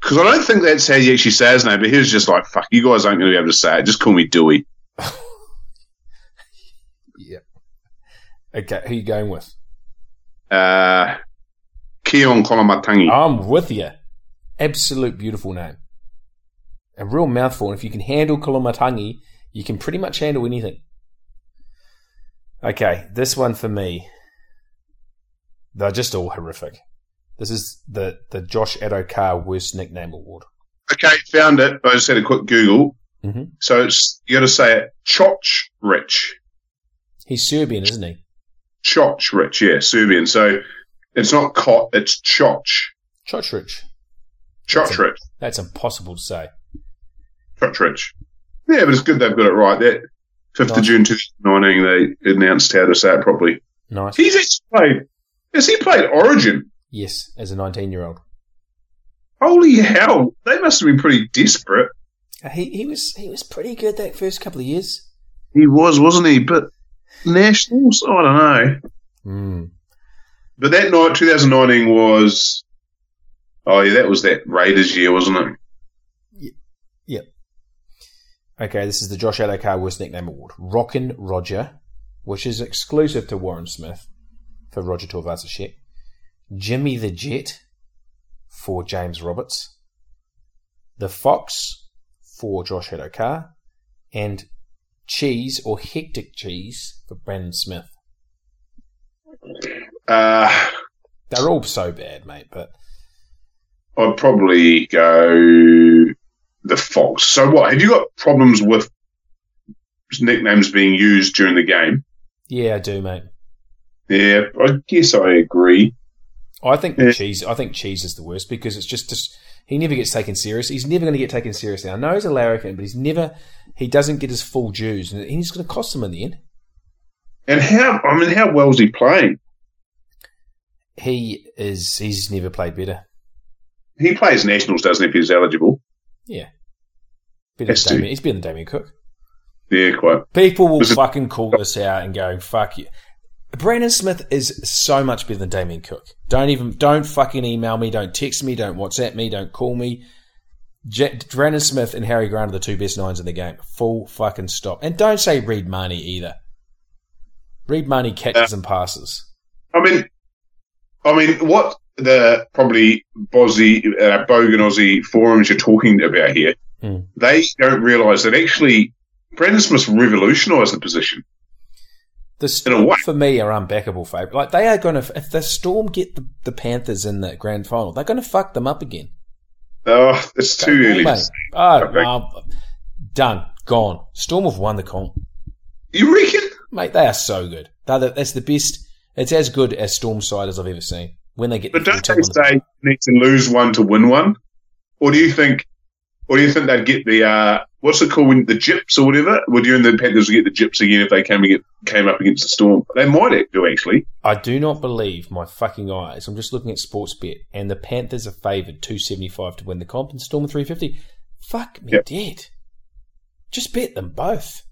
Because I don't think that's how he actually says his name, but he was just like, fuck, you guys aren't going to be able to say it. Just call me Dewey. yeah. Okay. Who you going with? Uh, Keaon Koloamatangi. I'm with you. Absolute beautiful name. A real mouthful. And if you can handle Koloamatangi, you can pretty much handle anything. Okay, this one for me. They're just all horrific. This is the, the Josh Addo-Carr Worst Nickname Award. Okay, found it. I just had a quick Google. hmm So it's, you got to say it, Choch Rich. He's Serbian, isn't he? Choch Rich, yeah, Serbian. So it's not Kot, it's Choch. Chotrich. Choch Rich. That's impossible to say. Choch Rich. Yeah, but it's good they've got it right. That 5th Nice. of June 2019, they announced how to say it properly. Nice. He's actually played, has he played Origin? Yes, as a 19 year old. Holy hell, they must have been pretty desperate. Uh, he, he was he was pretty good that first couple of years. He was, wasn't he? But Nationals, I don't know. Hmm. But that night, 2019 was, oh yeah, that was that Raiders year, wasn't it? Yep. Yep. Okay, this is the Josh Addo-Carr Worst Nickname Award. Rockin' Roger, which is exclusive to Warren Smith for Roger Tuivasa-Sheck. Jimmy the Jet for James Roberts. The Fox for Josh Addo-Carr. And Cheese or Hectic Cheese for Brandon Smith. Uh, They're all so bad, mate, but I'd probably go the Fox. So what? Have you got problems with nicknames being used during the game? yeah, I do, mate. Yeah, I guess I agree. I think the Yeah. cheese. I think cheese is the worst because it's just, just he never gets taken serious. He's never going to get taken seriously. I know he's a larrikin, but he's never. He doesn't get his full dues, and he's going to cost him in the end. And how? I mean, how well is he playing? He is. He's never played better. he plays nationals, doesn't he? If he's eligible. Yeah. Better Has than. Damien, he's better than Damien Cook. Yeah, quite. People will fucking call this out and go, fuck you. Brandon Smith is so much better than Damien Cook. Don't even, don't fucking email me, don't text me, don't WhatsApp me, don't call me. J- Brandon Smith and Harry Grant are the two best nines in the game. Full fucking stop. And don't say Reed Mahoney either. Reed Mahoney catches and passes. I mean, I mean, what the probably Bozzy, uh, Bogan Aussie forums you're talking about here, Hmm. they don't realise that actually Brandon Smith revolutionised the position. The Storm, for me, are unbackable favourite. Like, they are going to, if the Storm get the, the Panthers in the grand final, they're going to fuck them up again. Oh, it's too early. Mate. Oh, Okay. done. Gone. Storm have won the comp. You reckon? Mate, they are so good. The, that's the best. It's as good as Storm side as I've ever seen. When they get But the don't they the- say you need to lose one to win one? Or do you think, or do you think they'd get the uh, what's it called, when the Gyps or whatever? Would you and the Panthers get the Gyps again if they came against, came up against the Storm? They might do actually. I do not believe my fucking eyes. I'm just looking at sports bet, and the Panthers are favoured 275 to win the comp, and Storm are 350. Fuck me Yep. dead. Just bet them both.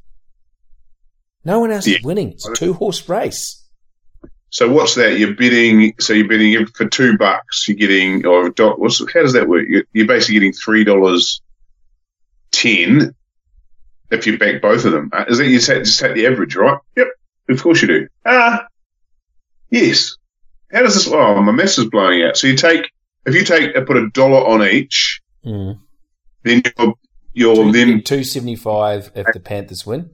No one else Yeah. is winning. It's a two horse race. So what's that? You're bidding. So you're bidding for two bucks. You're getting or a do- what's how does that work? You're, you're basically getting three dollars ten if you back both of them. Uh, Is that you take, just take the average, right? Yep, of course you do. Ah, yes. How does this? Oh, my mess is blowing out. So you take if you take put a dollar on each, Mm. then you're, you're then 275 if the Panthers win.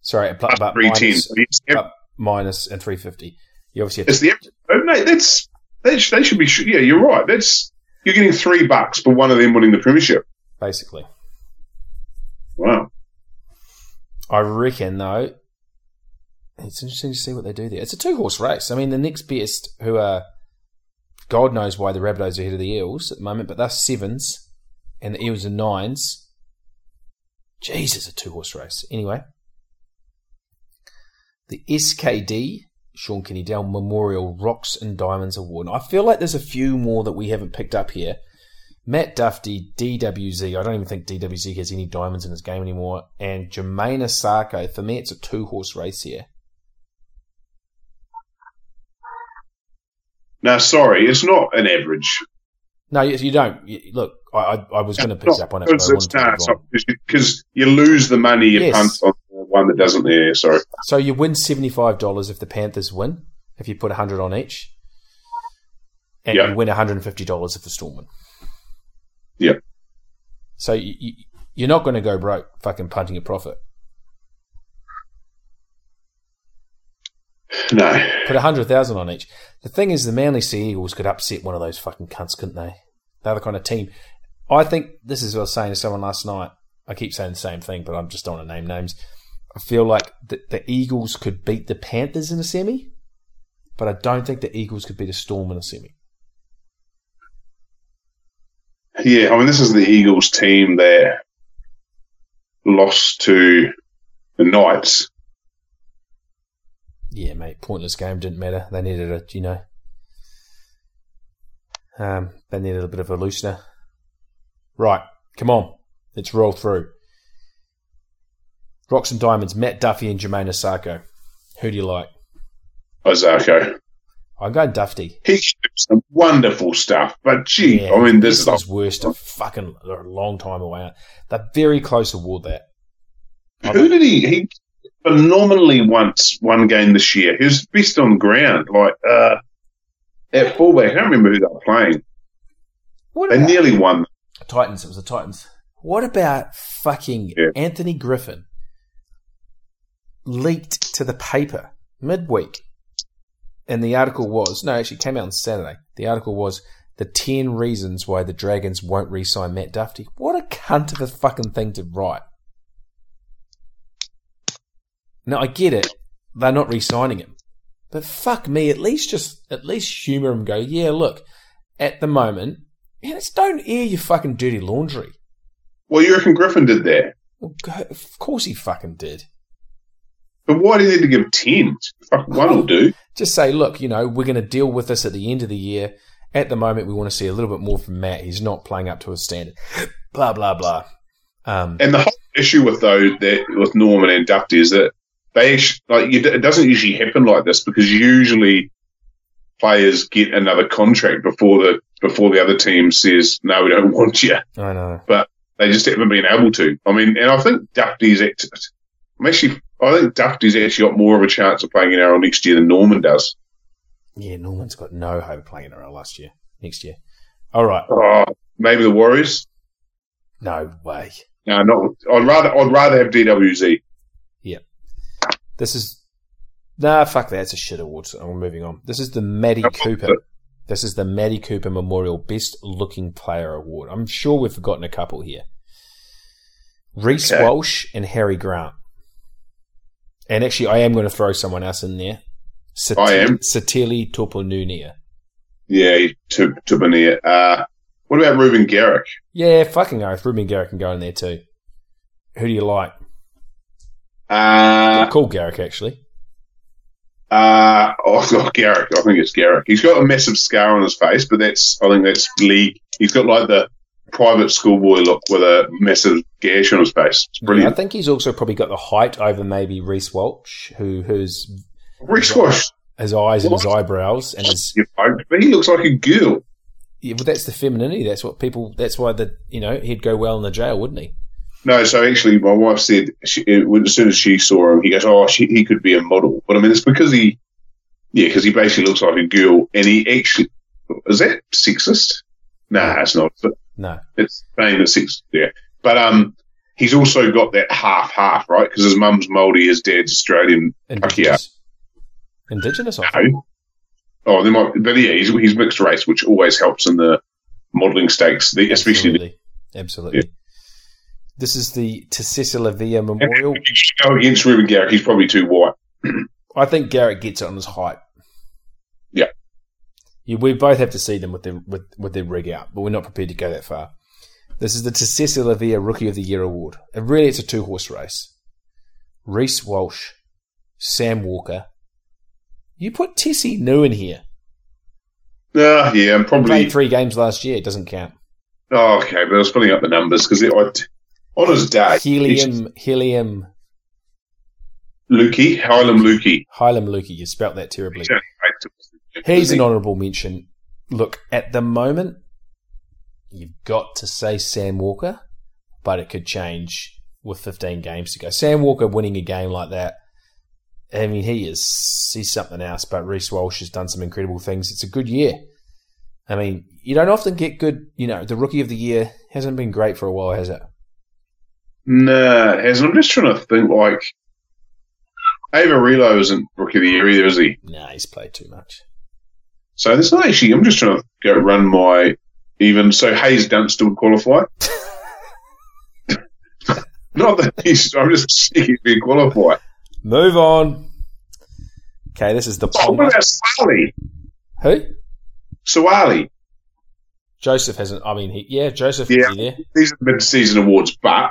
Sorry, plus but three ten. minus, So it's but minus and 350. You obviously have It's the average. Oh, mate, that's they should be. Yeah, you're right. That's you're getting three bucks for one of them winning the premiership. basically. Wow. I reckon though, it's interesting to see what they do there. It's a two horse race. I mean, the next best, who are God knows why the Rabbitohs are ahead of the Eels at the moment, but they're sevens, and the Eels are nines. Jesus, a two horse race. Anyway, the SKD Shaun Kenny-Dowall Memorial Rocks and Diamonds Award. I feel like there's a few more that we haven't picked up here. Matt Duffy, DWZ. I don't even think DWZ has any diamonds in his game anymore. And Jamayne Isaako. For me, it's a two horse race here. Now, sorry, it's not an average. No, you, you don't. You, look, I, I, I was going to pick up on it, Because I it's, wanted to nah, move it's on. not, because you lose the money you Yes. punt on the one that doesn't. Yeah, sorry. So you win $75 if the Panthers win, if you put 100 on each. And Yeah. you win $150 if the Storm win. Yeah. So you, you, you're not going to go broke fucking punting a profit. No. Put a hundred thousand on each. The thing is, the Manly Sea Eagles could upset one of those fucking cunts, couldn't they? They're the kind of team. I think this is what I was saying to someone last night. I keep saying the same thing, but I'm just don't want to name names. I feel like the, the Eagles could beat the Panthers in a semi, but I don't think the Eagles could beat a Storm in a semi. Yeah, I mean, this is the Eagles team that lost to the Knights. Yeah, mate, pointless game didn't matter. They needed a, you know, um, they needed a bit of a loosener. Right, come on, let's roll through. Rocks and Diamonds, Matt Duffy and Jamayne Isaako. Who do you like? Ozarko. I'm going Duffy. He shoots some wonderful stuff, but gee, Yeah, I mean, this is is worst a fucking a long time away. They're very close award that. who did he? He phenomenally once one game this year. He was best on ground, like uh, at fullback. I can't remember who they were playing. What They nearly won. Titans? It was the Titans. What about fucking Yeah. Anthony Griffin leaked to the paper midweek? And the article was no, actually came out on Saturday. The article was the ten reasons why the Dragons won't re-sign Matt Duffy. What a cunt of a fucking thing to write. Now I get it; they're not re-signing him, but fuck me, at least just at least humour him. Go, yeah, look, at the moment, yeah, just don't air your fucking dirty laundry. Well, you reckon Griffin did that? Well, of course he fucking did. But why do you need to give ten? Fuck, one will do. Just say, look, you know, we're going to deal with this at the end of the year, At the moment, we want to see a little bit more from Matt. He's not playing up to his standard. Blah blah blah. Um, And the whole issue with though that with Norman and Duffy is that they like you, it doesn't usually happen like this because usually players get another contract before the before the other team says no, we don't want you. I know. But they just haven't been able to. I mean, and I think Duffy's act- I'm actually I think Duffy's actually got more of a chance of playing in NRL next year than Norman does. Yeah, Norman's got no hope of playing NRL last year, next year. All right. Oh, maybe the Warriors. No way. No, not. I'd rather I'd rather have DWZ. Yeah. This is nah. Fuck that. It's a shit award. So I'm moving on. This is the Matty Cooper. This is the Matty Cooper Memorial Best Looking Player Award. I'm sure we've forgotten a couple here. Reece Okay. Walsh and Harry Grant. And actually, I am going to throw someone else in there. Sat- I am. Sitili Tupouniua. Yeah, to to Uh, what about Reuben Garrick? Yeah, fucking oath. Reuben Garrick can go in there too. Who do you like? Uh, Call Garrick, actually. uh, oh, God, Garrick. I think it's Garrick. He's got a massive scar on his face, but that's I think that's league. He's got like the private schoolboy look with a massive gash on his face. It's Yeah, I think he's also probably got the height over maybe Reece Walsh, who who's Rick Squash. his eyes and his eyebrows and his But he looks like a girl. yeah, but that's the femininity. That's what people. That's why the you know he'd go well in the jail, wouldn't he? No, so actually, my wife said she, as soon as she saw him, he goes, "Oh, she, he could be a model." But I mean, it's because he, yeah, because he basically looks like a girl, and he actually is that sexist? Nah, it's not. But No, it's saying that sexist. Yeah, but um, he's also got that half half, right? Because his mum's Māori, his dad's Australian. indigenous. Indigenous, I. No. Oh, there might, but yeah, he's, he's mixed race, which always helps in the modelling stakes, the, especially. Absolutely, absolutely. This is the Tasesa Lavea Memorial. If you go against Reuben Garrick, he's probably too white. I think Garrett gets it on his height. Yeah. We both have to see them with their with, with their rig out, but we're not prepared to go that far. This is the Tasesa Lavea Rookie of the Year award. And really, it's a two horse race. Reece Walsh, Sam Walker. You put Tessie New in here. Uh, yeah, I'm probably. Played three games last year. It doesn't count. Oh, okay, but I was filling up the numbers because on his day, Helium, Helium, Lukey, Hylam Lukey. Hylam Lukey. You spelt that terribly. He's only eight to- He's an honourable mention. Look, at the moment, you've got to say Sam Walker, but it could change with 15 games to go. Sam Walker winning a game like that, I mean, he is he's something else. But Reece Walsh has done some incredible things. It's a good year. I mean, you don't often get good. You know, the rookie of the year hasn't been great for a while, has it? Nah, it hasn't. I'm just trying to think like. Ava Relo isn't rookie of the year either, is he? Nah, he's played too much. So there's not actually. I'm just trying to go run my even. So Hayes Dunster would qualify. not that he's. I'm just seeking to be qualify. Move on. Okay, this is the Oh, what about who Suaalii. Joseph hasn't. I mean, he, yeah, Joseph Yeah. is there. These are mid-season awards, but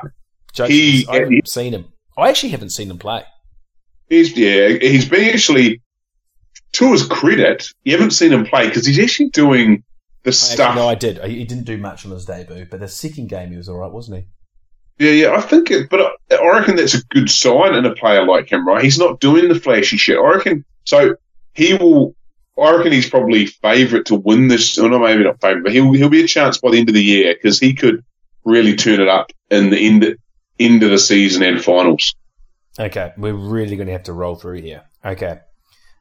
Joseph, He- I haven't seen him. I actually haven't seen him play. He's yeah, he's been actually to his credit. You haven't seen him play because he's actually doing the I stuff. No, I did. He didn't do much on his debut, but the second game he was all right, wasn't he? Yeah, yeah, I think, it, but I, I reckon that's a good sign in a player like him, right? He's not doing the flashy shit. I reckon so. He will. I reckon he's probably favourite to win this. Or not maybe not favourite, but he'll he'll be a chance by the end of the year because he could really turn it up in the end end of the season and finals. Okay, we're really going to have to roll through here. Okay,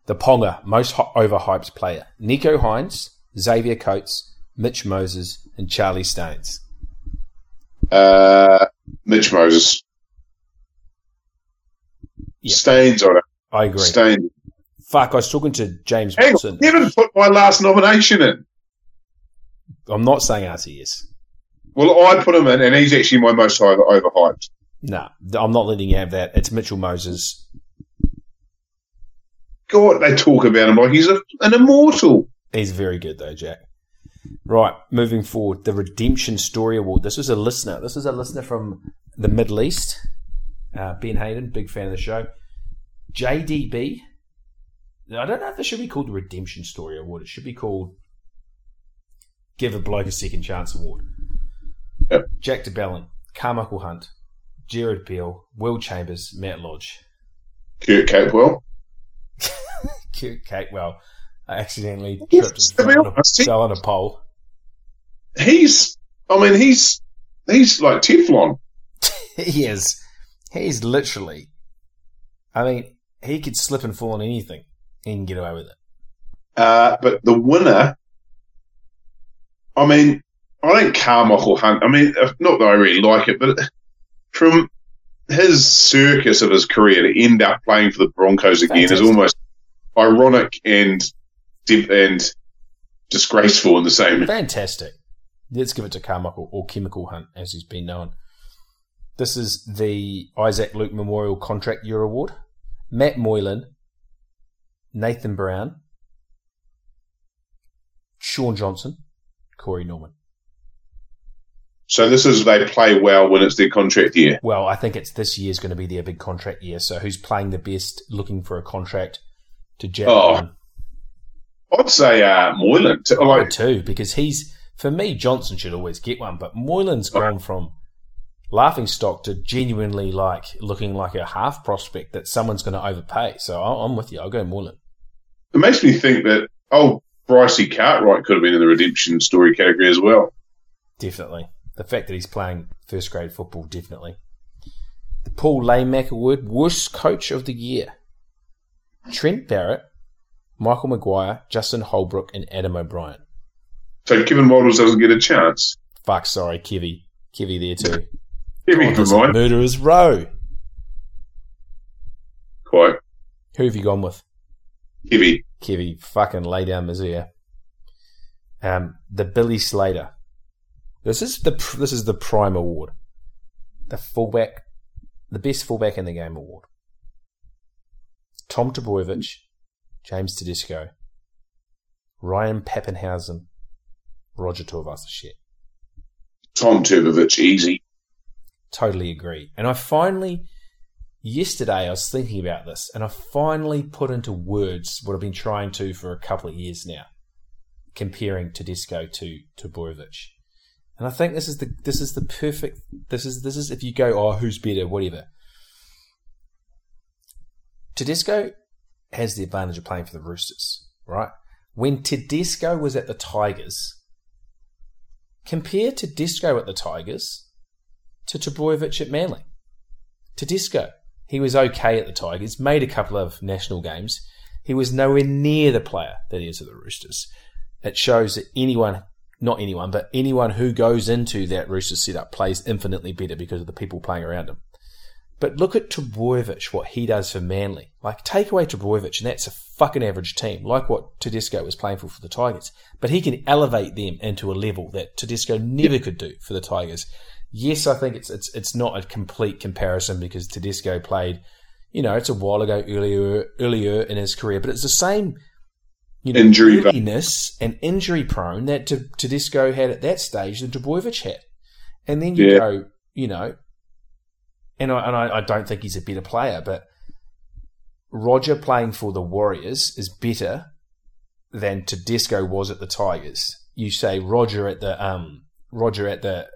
the Ponga most overhyped player: Nicho Hynes, Xavier Coates, Mitch Moses, and Charlie Staines. Uh, Mitch Moses, Yeah. Staines on it. I agree. Staines. Fuck, I was talking to James Hang Wilson. on, you haven't put my last nomination in. I'm not saying RTS. Well, I put him in, and he's actually my most over, overhyped. Nah, I'm not letting you have that. It's Mitchell Moses. God, they talk about him like he's a, an immortal. He's very good though, Jack. Right, moving forward, the Redemption Story Award. This was a listener. This was a listener from the Middle East. Uh, ben Hayden, big fan of the show. JDB. I don't know if this should be called the Redemption Story Award. It should be called give a bloke a second chance award. Yep. Jack DeBellin, Karmichael Hunt, Gerard Beale, Will Chambers, Matt Lodge. Kurt Capewell. Kurt I accidentally Yes, tripped and fell on, a, he- fell on a pole. He's, I mean, he's he's like Teflon. he is. He's literally. I mean, he could slip and fall on anything and get away with it. Uh, but the winner, I mean, I think Karmichael Hunt. I mean, uh, not that I really like it, but from his circus of his career to end up playing for the Broncos again is almost ironic and and disgraceful in the same. Fantastic. Let's give it to Karmichael or Chemical Hunt, as he's been known. This is the Isaac Luke Memorial Contract Year Award. Matt Moylan, Nathan Brown, Shaun Johnson, Corey Norman. So this is they play well when it's their contract year. Well, I think it's this year's going to be their big contract year. So who's playing the best, looking for a contract to Jack Oh, I'd say uh, Moylan. To, I like, too, because he's for me. Johnson should always get one, but Moylan's gone from laughing stock to genuinely like looking like a half prospect that someone's going to overpay. So I'm with you. I'll go Moylan. it makes me think that oh, Brycey Cartwright could have been in the redemption story category as well. Definitely. The fact that he's playing first grade football, definitely. The Paul Langmack Award, worst coach of the year. Trent Barrett, Michael Maguire, Justin Holbrook, and Adam O'Brien. So Kevin Walters doesn't get a chance. Fuck, sorry, Kivy. Kivy there too. Kevin Oh, for. Murderer's Row. Quite. Who have you gone with? Kevy. Kivy, fucking lay down Mazia. Um, the Billy Slater. This is the this is the prime award, the fullback, the best fullback in the game award. Tom Trbojevic, James Tedesco, Ryan Papenhuyzen, Roger Tuivasa-Sheck. Tom Trbojevic, easy. Totally agree. And I finally, yesterday, I was thinking about this, and I finally put into words what I've been trying to for a couple of years now, comparing Tedesco to to And I think this is the this is the perfect. This is this is if you go, oh, who's better, whatever. Tedesco has the advantage of playing for the Roosters, right? When Tedesco was at the Tigers, compare Tedesco at the Tigers to Trbojevic at Manly. Tedesco, he was okay at the Tigers, made a couple of national games. He was nowhere near the player that he is at the Roosters. It shows that anyone, not anyone, but anyone who goes into that Roosters setup plays infinitely better because of the people playing around him. But look at Trbojevic, what he does for Manly. Like, take away Trbojevic, and that's a fucking average team, like what Tedesco was playing for for the Tigers. But he can elevate them into a level that Tedesco never could do for the Tigers. Yes, I think it's it's it's not a complete comparison because Tedesco played, you know, it's a while ago earlier earlier in his career, but it's the same, you know, Injury- and injury prone that Tedesco had at that stage than Trbojevic had. And then you Yeah. go, you know, and I, and I, I don't think he's a better player, but Roger playing for the Warriors is better than Tedesco was at the Tigers. You say Roger at the um Roger at the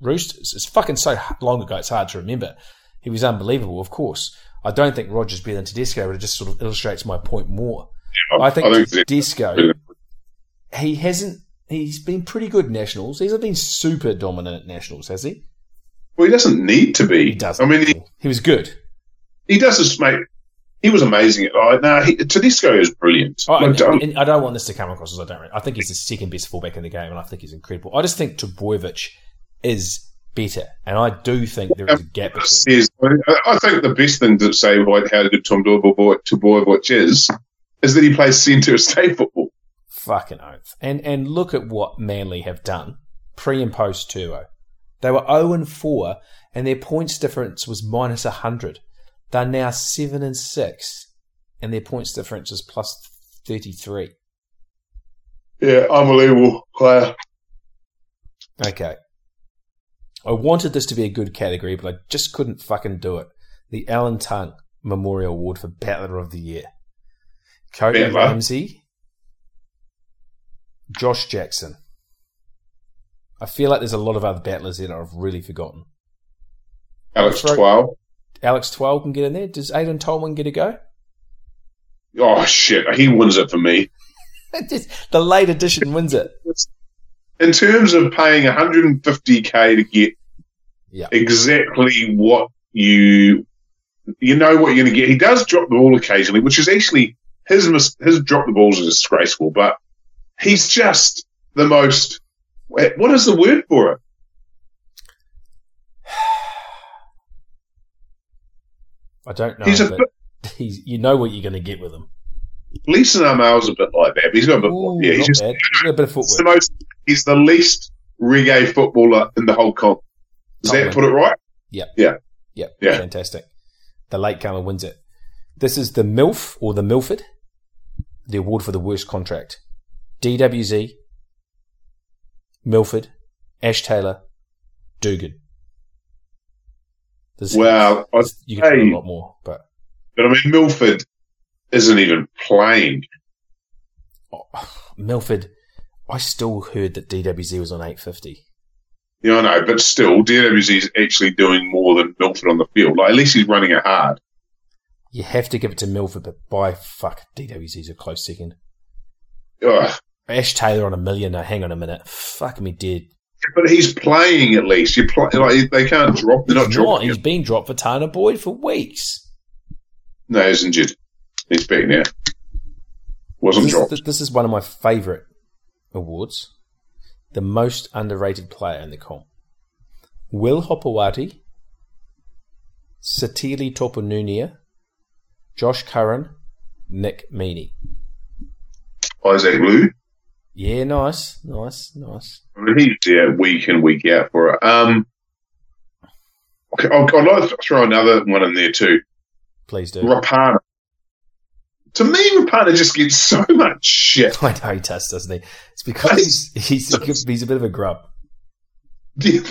Roosters. It's fucking so long ago. It's hard to remember. He was unbelievable, of course. I don't think Roger's better than Tedesco, but it just sort of illustrates my point more. I think, that- Tedesco, he hasn't. He's been pretty good nationals. He's been super dominant at nationals, has he? Well, he doesn't need to be. He doesn't. I mean, he, he was good. he does this, mate. He was amazing. Oh, no, he, Tedesco is brilliant. Oh, Like, and, I don't want this to come across as I don't. really- I think he's the second best fullback in the game, and I think he's incredible. I just think Trbojevic is better, and I do think there is a gap between. says, I I think the best thing to say about how good Tom Trbojevic is is that he plays centre state football. Fucking oath. And and look at what Manly have done pre and post Turbo. Oh. They were 0 and 4, and their points difference was minus 100. They're now 7 and 6, and their points difference is plus 33. Yeah, unbelievable player. Okay. I wanted this to be a good category, but I just couldn't fucking do it. The Alan Tongue Memorial Award for Battler of the Year. Cody? Ramsey, Josh Jackson, I feel like there's a lot of other battlers there that I've really forgotten. Alex Twal. Alex Twal can get in there. Does Aidan Tolman get a go? Oh shit, he wins it for me. Just- the late edition wins it. In terms of paying 150k to get Yeah. exactly what you you know what you're going to get. He does drop the ball occasionally, which is actually his mis- his drop the balls is disgraceful, but he's just the most. What is the word for it? I don't know, He's a bit, he's, you know what you're going to get with him. Leeson Armail's a bit like that. He's got a bit. Ooh, yeah, he's just bad. He's got a bit of he's the footwork. most. He's the least reggae footballer in the whole comp. Does that put it right? Yep. Yeah. Yep. Yeah. Fantastic. The latecomer wins it. This is the MILF or the Milford, the award for the worst contract. DWZ, Milford, Ash Taylor, Dugan. This- Well, I'd you could put say- a lot more, but But I mean, Milford isn't even playing. oh, Milford. I still heard that DWZ was on 850. Yeah, I know, but still, DWZ is actually doing more than Milford on the field. Like, at least he's running it hard. You have to give it to Milford, but by fuck, DWZ's a close second. Ugh. Ash Taylor on a million. Now, hang on a minute. Fuck me dead. But he's playing at least. You play like they can't drop. They're not He's not. dropping. He's him. been dropped for Tana Boyd for weeks. No, he's injured. He's back now. Wasn't This, dropped. th- this is one of my favourite awards. The most underrated player in the comp. Will Hopoate, Sitili Tupouniua, Josh Curran, Nick Meaney. Isaac Liu. Yeah, nice, nice, nice. I mean, he's there week in week out for it. Um, okay, I'd, like to throw another one in there too. Please do. Rapana. To me, Rapana just gets so much shit. I know he does, doesn't he? It's because he's, he's, he's a bit of a grub. Yeah,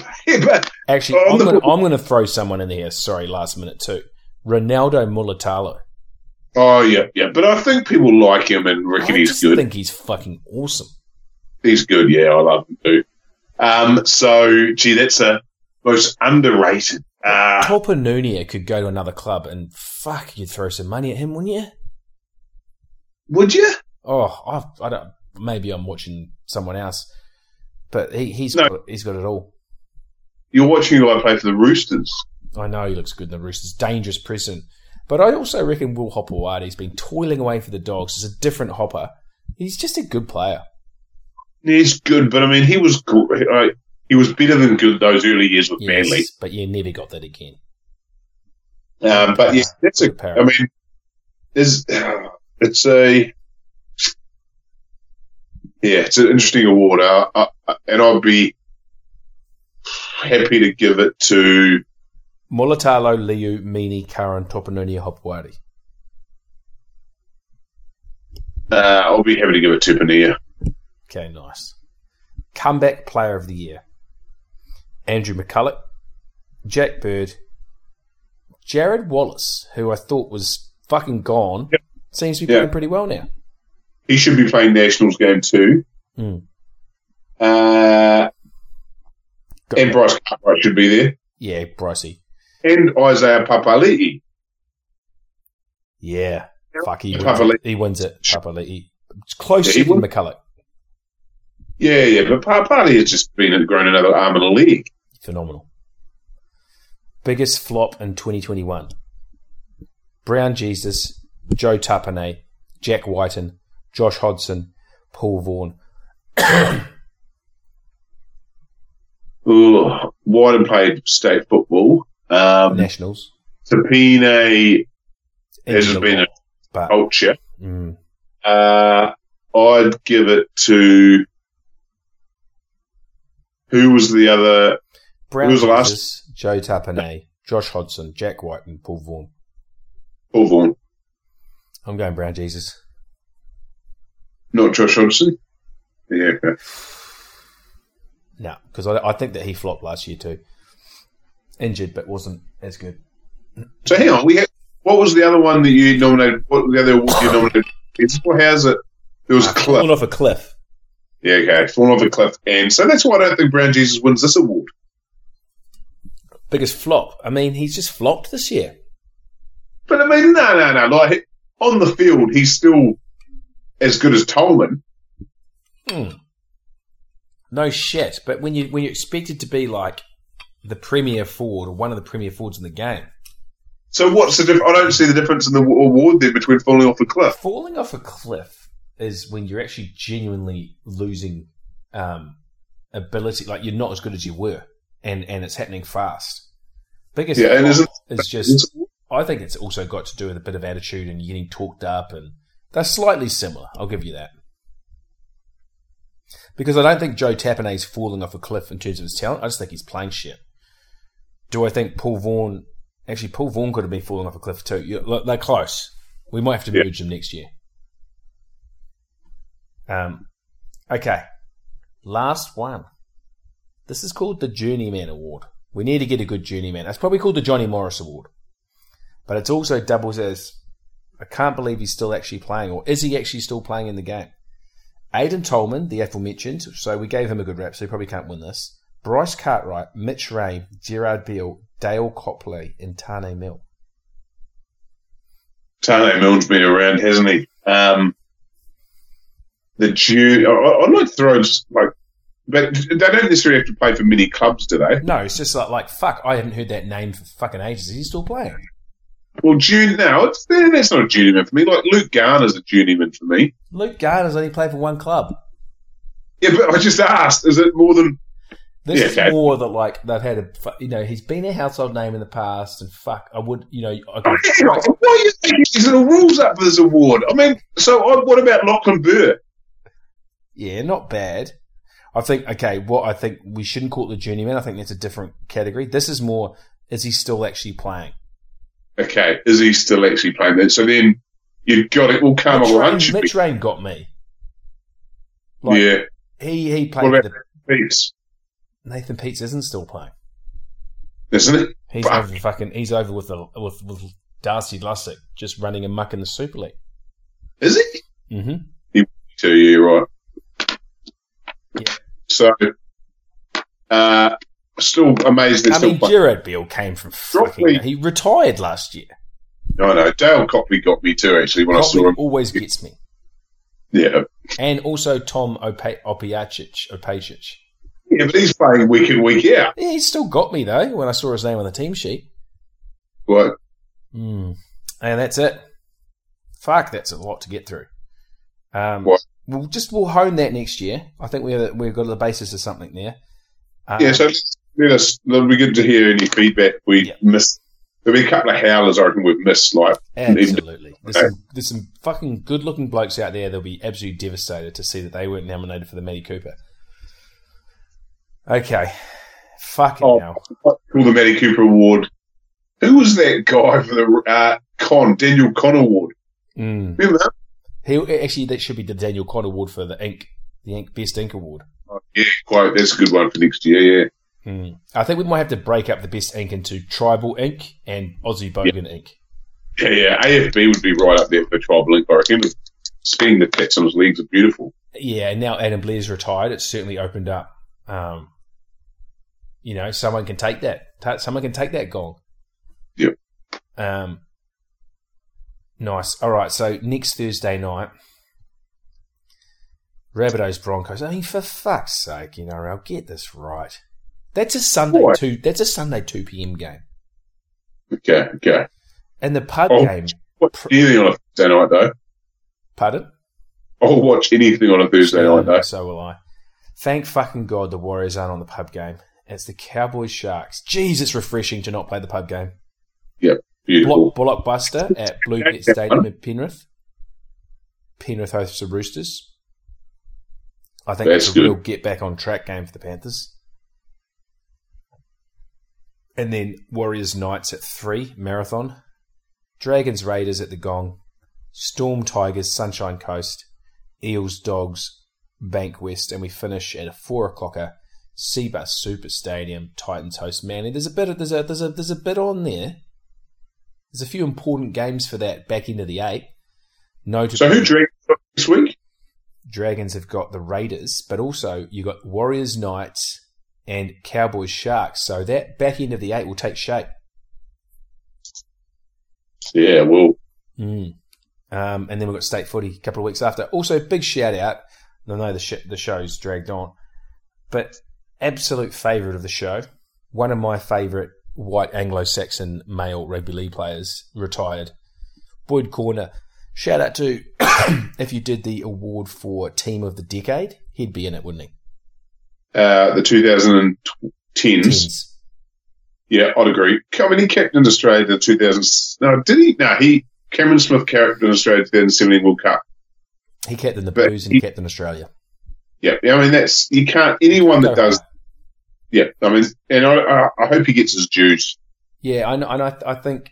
but Actually, I'm going to I'm going to throw someone in here. Sorry, last minute too. Ronaldo Mulitalo. Oh yeah, yeah. But I think people like him and reckon I he's good. think he's fucking awesome. He's good. Yeah, I love him too. Um, so gee, that's a most underrated. Uh, Nunia could go to another club and fuck, you'd throw some money at him, wouldn't you? would you? Oh, I've, I don't. Maybe I'm watching someone else, but he, he's No. got he's got it all. You're watching a guy play for the Roosters. I know he looks good in the Roosters, dangerous present. But I also reckon Will Hopoate's been toiling away for the Dogs. He's a different Hopper. He's just a good player. He's good, but I mean, he was uh, he was better than good those early years with Manly. Yes, but you never got that again. Um, but yeah, that's a. I mean, there's it's a yeah, it's an interesting award, uh, uh, and I'd be happy to give it to Mulitalo, Liu, Meaney, Curran, Tupouniua, Hopoate. uh, I'll be happy to give it to Panea. Okay, nice. Comeback Player of the Year. Andrew McCullough, Jack Bird, Jarrod Wallace, who I thought was fucking gone, Yep. seems to be Yeah. playing pretty well now. He should be playing Nationals game two. Hmm. Uh, and Bryce Cartwright should be there, yeah, Brycey. And Isaiah Papali'i. Yeah. Fuck, he wins, it. he wins it. Papali'i. It's close Yeah. McCullough. Yeah, yeah, but Papali'i has just been grown another arm in the league. Phenomenal. Biggest flop in 2021. Brown Jesus, Joe Tapine, Jack Wighton, Josh Hodgson, Paul Vaughan. Ugh, Wighton played state football. Um, Nationals. Tapine hasn't been a but culture. mm, Uh, I'd give it to who was the other? Brown Who was the last? Jesus, Joe Tapine, Josh Hodgson, Jack White, and Paul Vaughan. Paul Vaughan, I'm going Brown Jesus. not Josh Hodgson. Yeah, okay. No, because I, I think that he flopped last year too. Injured, but wasn't as good. So hang on, we had, what was the other one that you nominated? What was the other award you nominated? It's, well, how's it? There was a clip. Falling off a cliff. Yeah, okay. Falling off a cliff. And so that's why I don't think Brown Jesus wins this award. Biggest flop. I mean, he's just flopped this year. But I mean, no, no, no. Like, on the field, he's still as good as Tolman. Mm. No shit. But when you when you're expected to be like the premier forward or one of the premier forwards in the game, So what's the difference? I don't see the difference in the award there between falling off a cliff. falling off a cliff is when you're actually genuinely losing um, ability. Like you're not as good as you were, and and it's happening fast. Biggest Yeah, and is just. I think it's also got to do with a bit of attitude and getting talked up, and they're slightly similar. I'll give you that. Because I don't think Joe Tapine's falling off a cliff in terms of his talent. I just think he's playing shit. Do I think Paul Vaughan? Actually, Paul Vaughan could have been falling off a cliff too. You- They're close. We might have to Yeah. merge them next year. Um, okay. Last one. This is called the Journeyman Award. We need to get a good journeyman. It's probably called the Johnny Morris Award. But it's also doubles as I can't believe he's still actually playing, or is he actually still playing in the game? Aidan Tolman, the aforementioned, so we gave him a good rap, so he probably can't win this. Bryce Cartwright, Mitch Rein, Gerard Beale, Dale Copley, and Tane Mill. Tane Milne's been around, hasn't he? Um, the Jew, I- I'd like to throw like, but they don't necessarily have to play for many clubs, do they? No, it's just like, like fuck, I haven't heard that name for fucking ages. Is he still playing? Well, June now, it's, eh, that's not a journeyman for me. Like Luke Garner's a journeyman for me. Luke Garner's only played for one club. Yeah, but I just asked, is it more than This Yeah, is okay. more that like they've had a you know he's been a household name in the past and fuck I would you know I could, Why are you making these little rules up for this award? I mean, so uh, what about Lachlan Burr? yeah not bad. I think okay what I think we shouldn't call it the journeyman. I think that's a different category. This is more is he still actually playing? Okay, is he still actually playing that? So then you've got it. Well, Mitch Carmel Rein, Mitch. Rein got me. Like, yeah. he he What played. about The, Peace? Nathan Peats isn't still playing. Isn't it? He's Fuck. over fucking. He's over with the with with Darcy Lussick just running amuck in the Super League. Is he? Mm-hmm. So yeah, right. Yeah. So, uh, still amazed. I still mean. Gerard Beale came from fucking. He retired last year. I know Dale Copley got me too. Actually, when I saw him, always gets me. yeah, And also Tom Opa- Opacic. Opacic. Yeah, but he's playing week in week out. Yeah, he still got me though when I saw his name on the team sheet. What? Hmm. And that's it. Fuck, that's a lot to get through. Um, What? We'll just we'll hone that next year. I think we have, we've got the basis of something there. Um, Yeah, so let us. It'll be good to hear any feedback we Yeah. missed. There'll be a couple of howlers I reckon we've missed. Like, Absolutely. There's Okay. some, there's some fucking good looking blokes out there that'll be absolutely devastated to see that they weren't nominated for the Matty Cooper. Okay. Fucking Oh. hell. call the Matty Cooper Award. Who was that guy for the uh, Con Daniel Conn Award? Mm. Remember that? He, actually, that should be the Daniel Conn Award for the Ink, the Ink Best Ink Award. Oh, yeah, quite. That's a good one for next year. Yeah. Mm. I think we might have to break up the Best Ink into Tribal Ink and Aussie Bogan Ink. Yeah, yeah. AFB would be right up there for Tribal ink. I reckon. Seeing the tats on his legs are beautiful. Yeah, and now Adam Blair's retired. It's certainly opened up. Um, you know, someone can take that. Someone can take that gong. Yep. Um, nice. All right. So next Thursday night, Rabbitohs Broncos. I mean, for fuck's sake, you know, I'll get this right. That's a Sunday What? two. That's a Sunday two p.m. game, Okay, okay. and the pub Oh. game. Watch anything on a Thursday night though. Pardon? I'll watch anything on a Thursday night though. So will I. Thank fucking God the Warriors aren't on the pub game. It's the Cowboys Sharks. Jeez, it's refreshing to not play the pub game. Beautiful. Block, Blockbuster at BlueBet Stadium in Penrith. Penrith hosts the Roosters. I think That's it's a good. real get back on track game for the Panthers. And then Warriors Knights at three, marathon. Dragons Raiders at the Gong. Storm Tigers, Sunshine Coast. Eels Dogs, Bankwest. And we finish at a four o'clocker, Cbus Super Stadium, Titans host Manly. There's a bit of, there's a there's a there's a bit on there. There's a few important games for that back into the eight. Notably, So who drank this week? Dragons have got the Raiders, but also you got Warriors, Knights, and Cowboys, Sharks. So that back end of the eight will take shape. Yeah, well, Mm. Um, and then we've got state footy a couple of weeks after. Also, big shout out. I know the sh- the show's dragged on, but absolute favourite of the show. One of my favourite white Anglo-Saxon male rugby league players retired. Boyd Cordner. Shout out to if you did the award for team of the decade, he'd be in it, wouldn't he? uh, the 2010s. Tens. Yeah, I'd agree. I mean, he captained Australia the 2000s. No, did he? No, he Cameron Smith captained Australia 2017 World Cup. He captained the But Blues and he he- captained Australia. Yeah, I mean that's you can't anyone that does. Hard. Yeah, I mean, and I, I, I hope he gets his dues. Yeah, I know, and I, I think,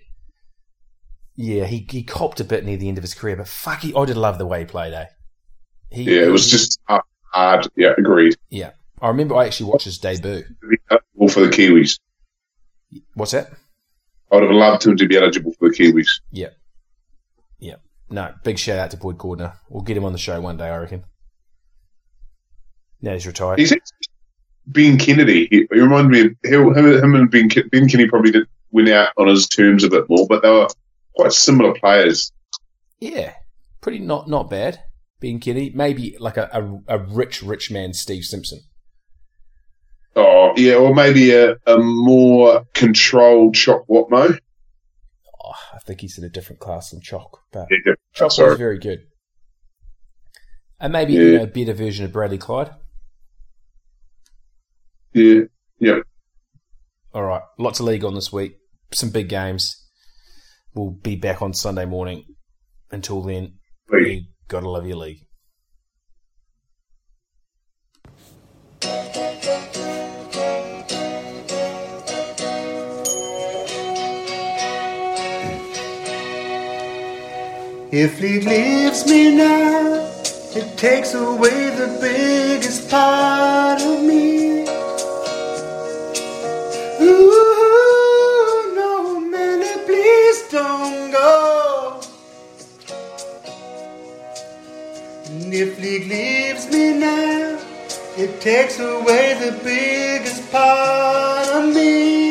yeah, he, he copped a bit near the end of his career, but fuck, he, I did love the way he played, eh? He, Yeah, it was he- just uh, hard. Yeah, agreed. yeah. I remember I actually watched his debut. Eligible for the Kiwis. What's that? I would have loved him to be eligible for the Kiwis. Yeah, yeah. No, big shout out to Boyd Cordner. We'll get him on the show one day, I reckon. Now he's retired. He's actually Ben Kennedy. He, he reminded me of him, him him and Ben, Ken- ben Kennedy probably did went out on his terms a bit more, but they were quite similar players. yeah, pretty not not bad. Ben Kennedy, maybe like a, a, a rich rich man, Steve Simpson. Oh, yeah, or maybe a, a more controlled Shock Watmo. Oh, I think he's in a different class than Chalk, but Yeah, Chalk was sorry. very good. And maybe Yeah. you know, a better version of Bradley Clyde. Yeah, yeah. All right, lots of league on this week. Some big games. We'll be back on Sunday morning. Until then, you gotta love your league. If league leaves me now, it takes away the biggest part of me. If league leaves me now, it takes away the biggest part of me.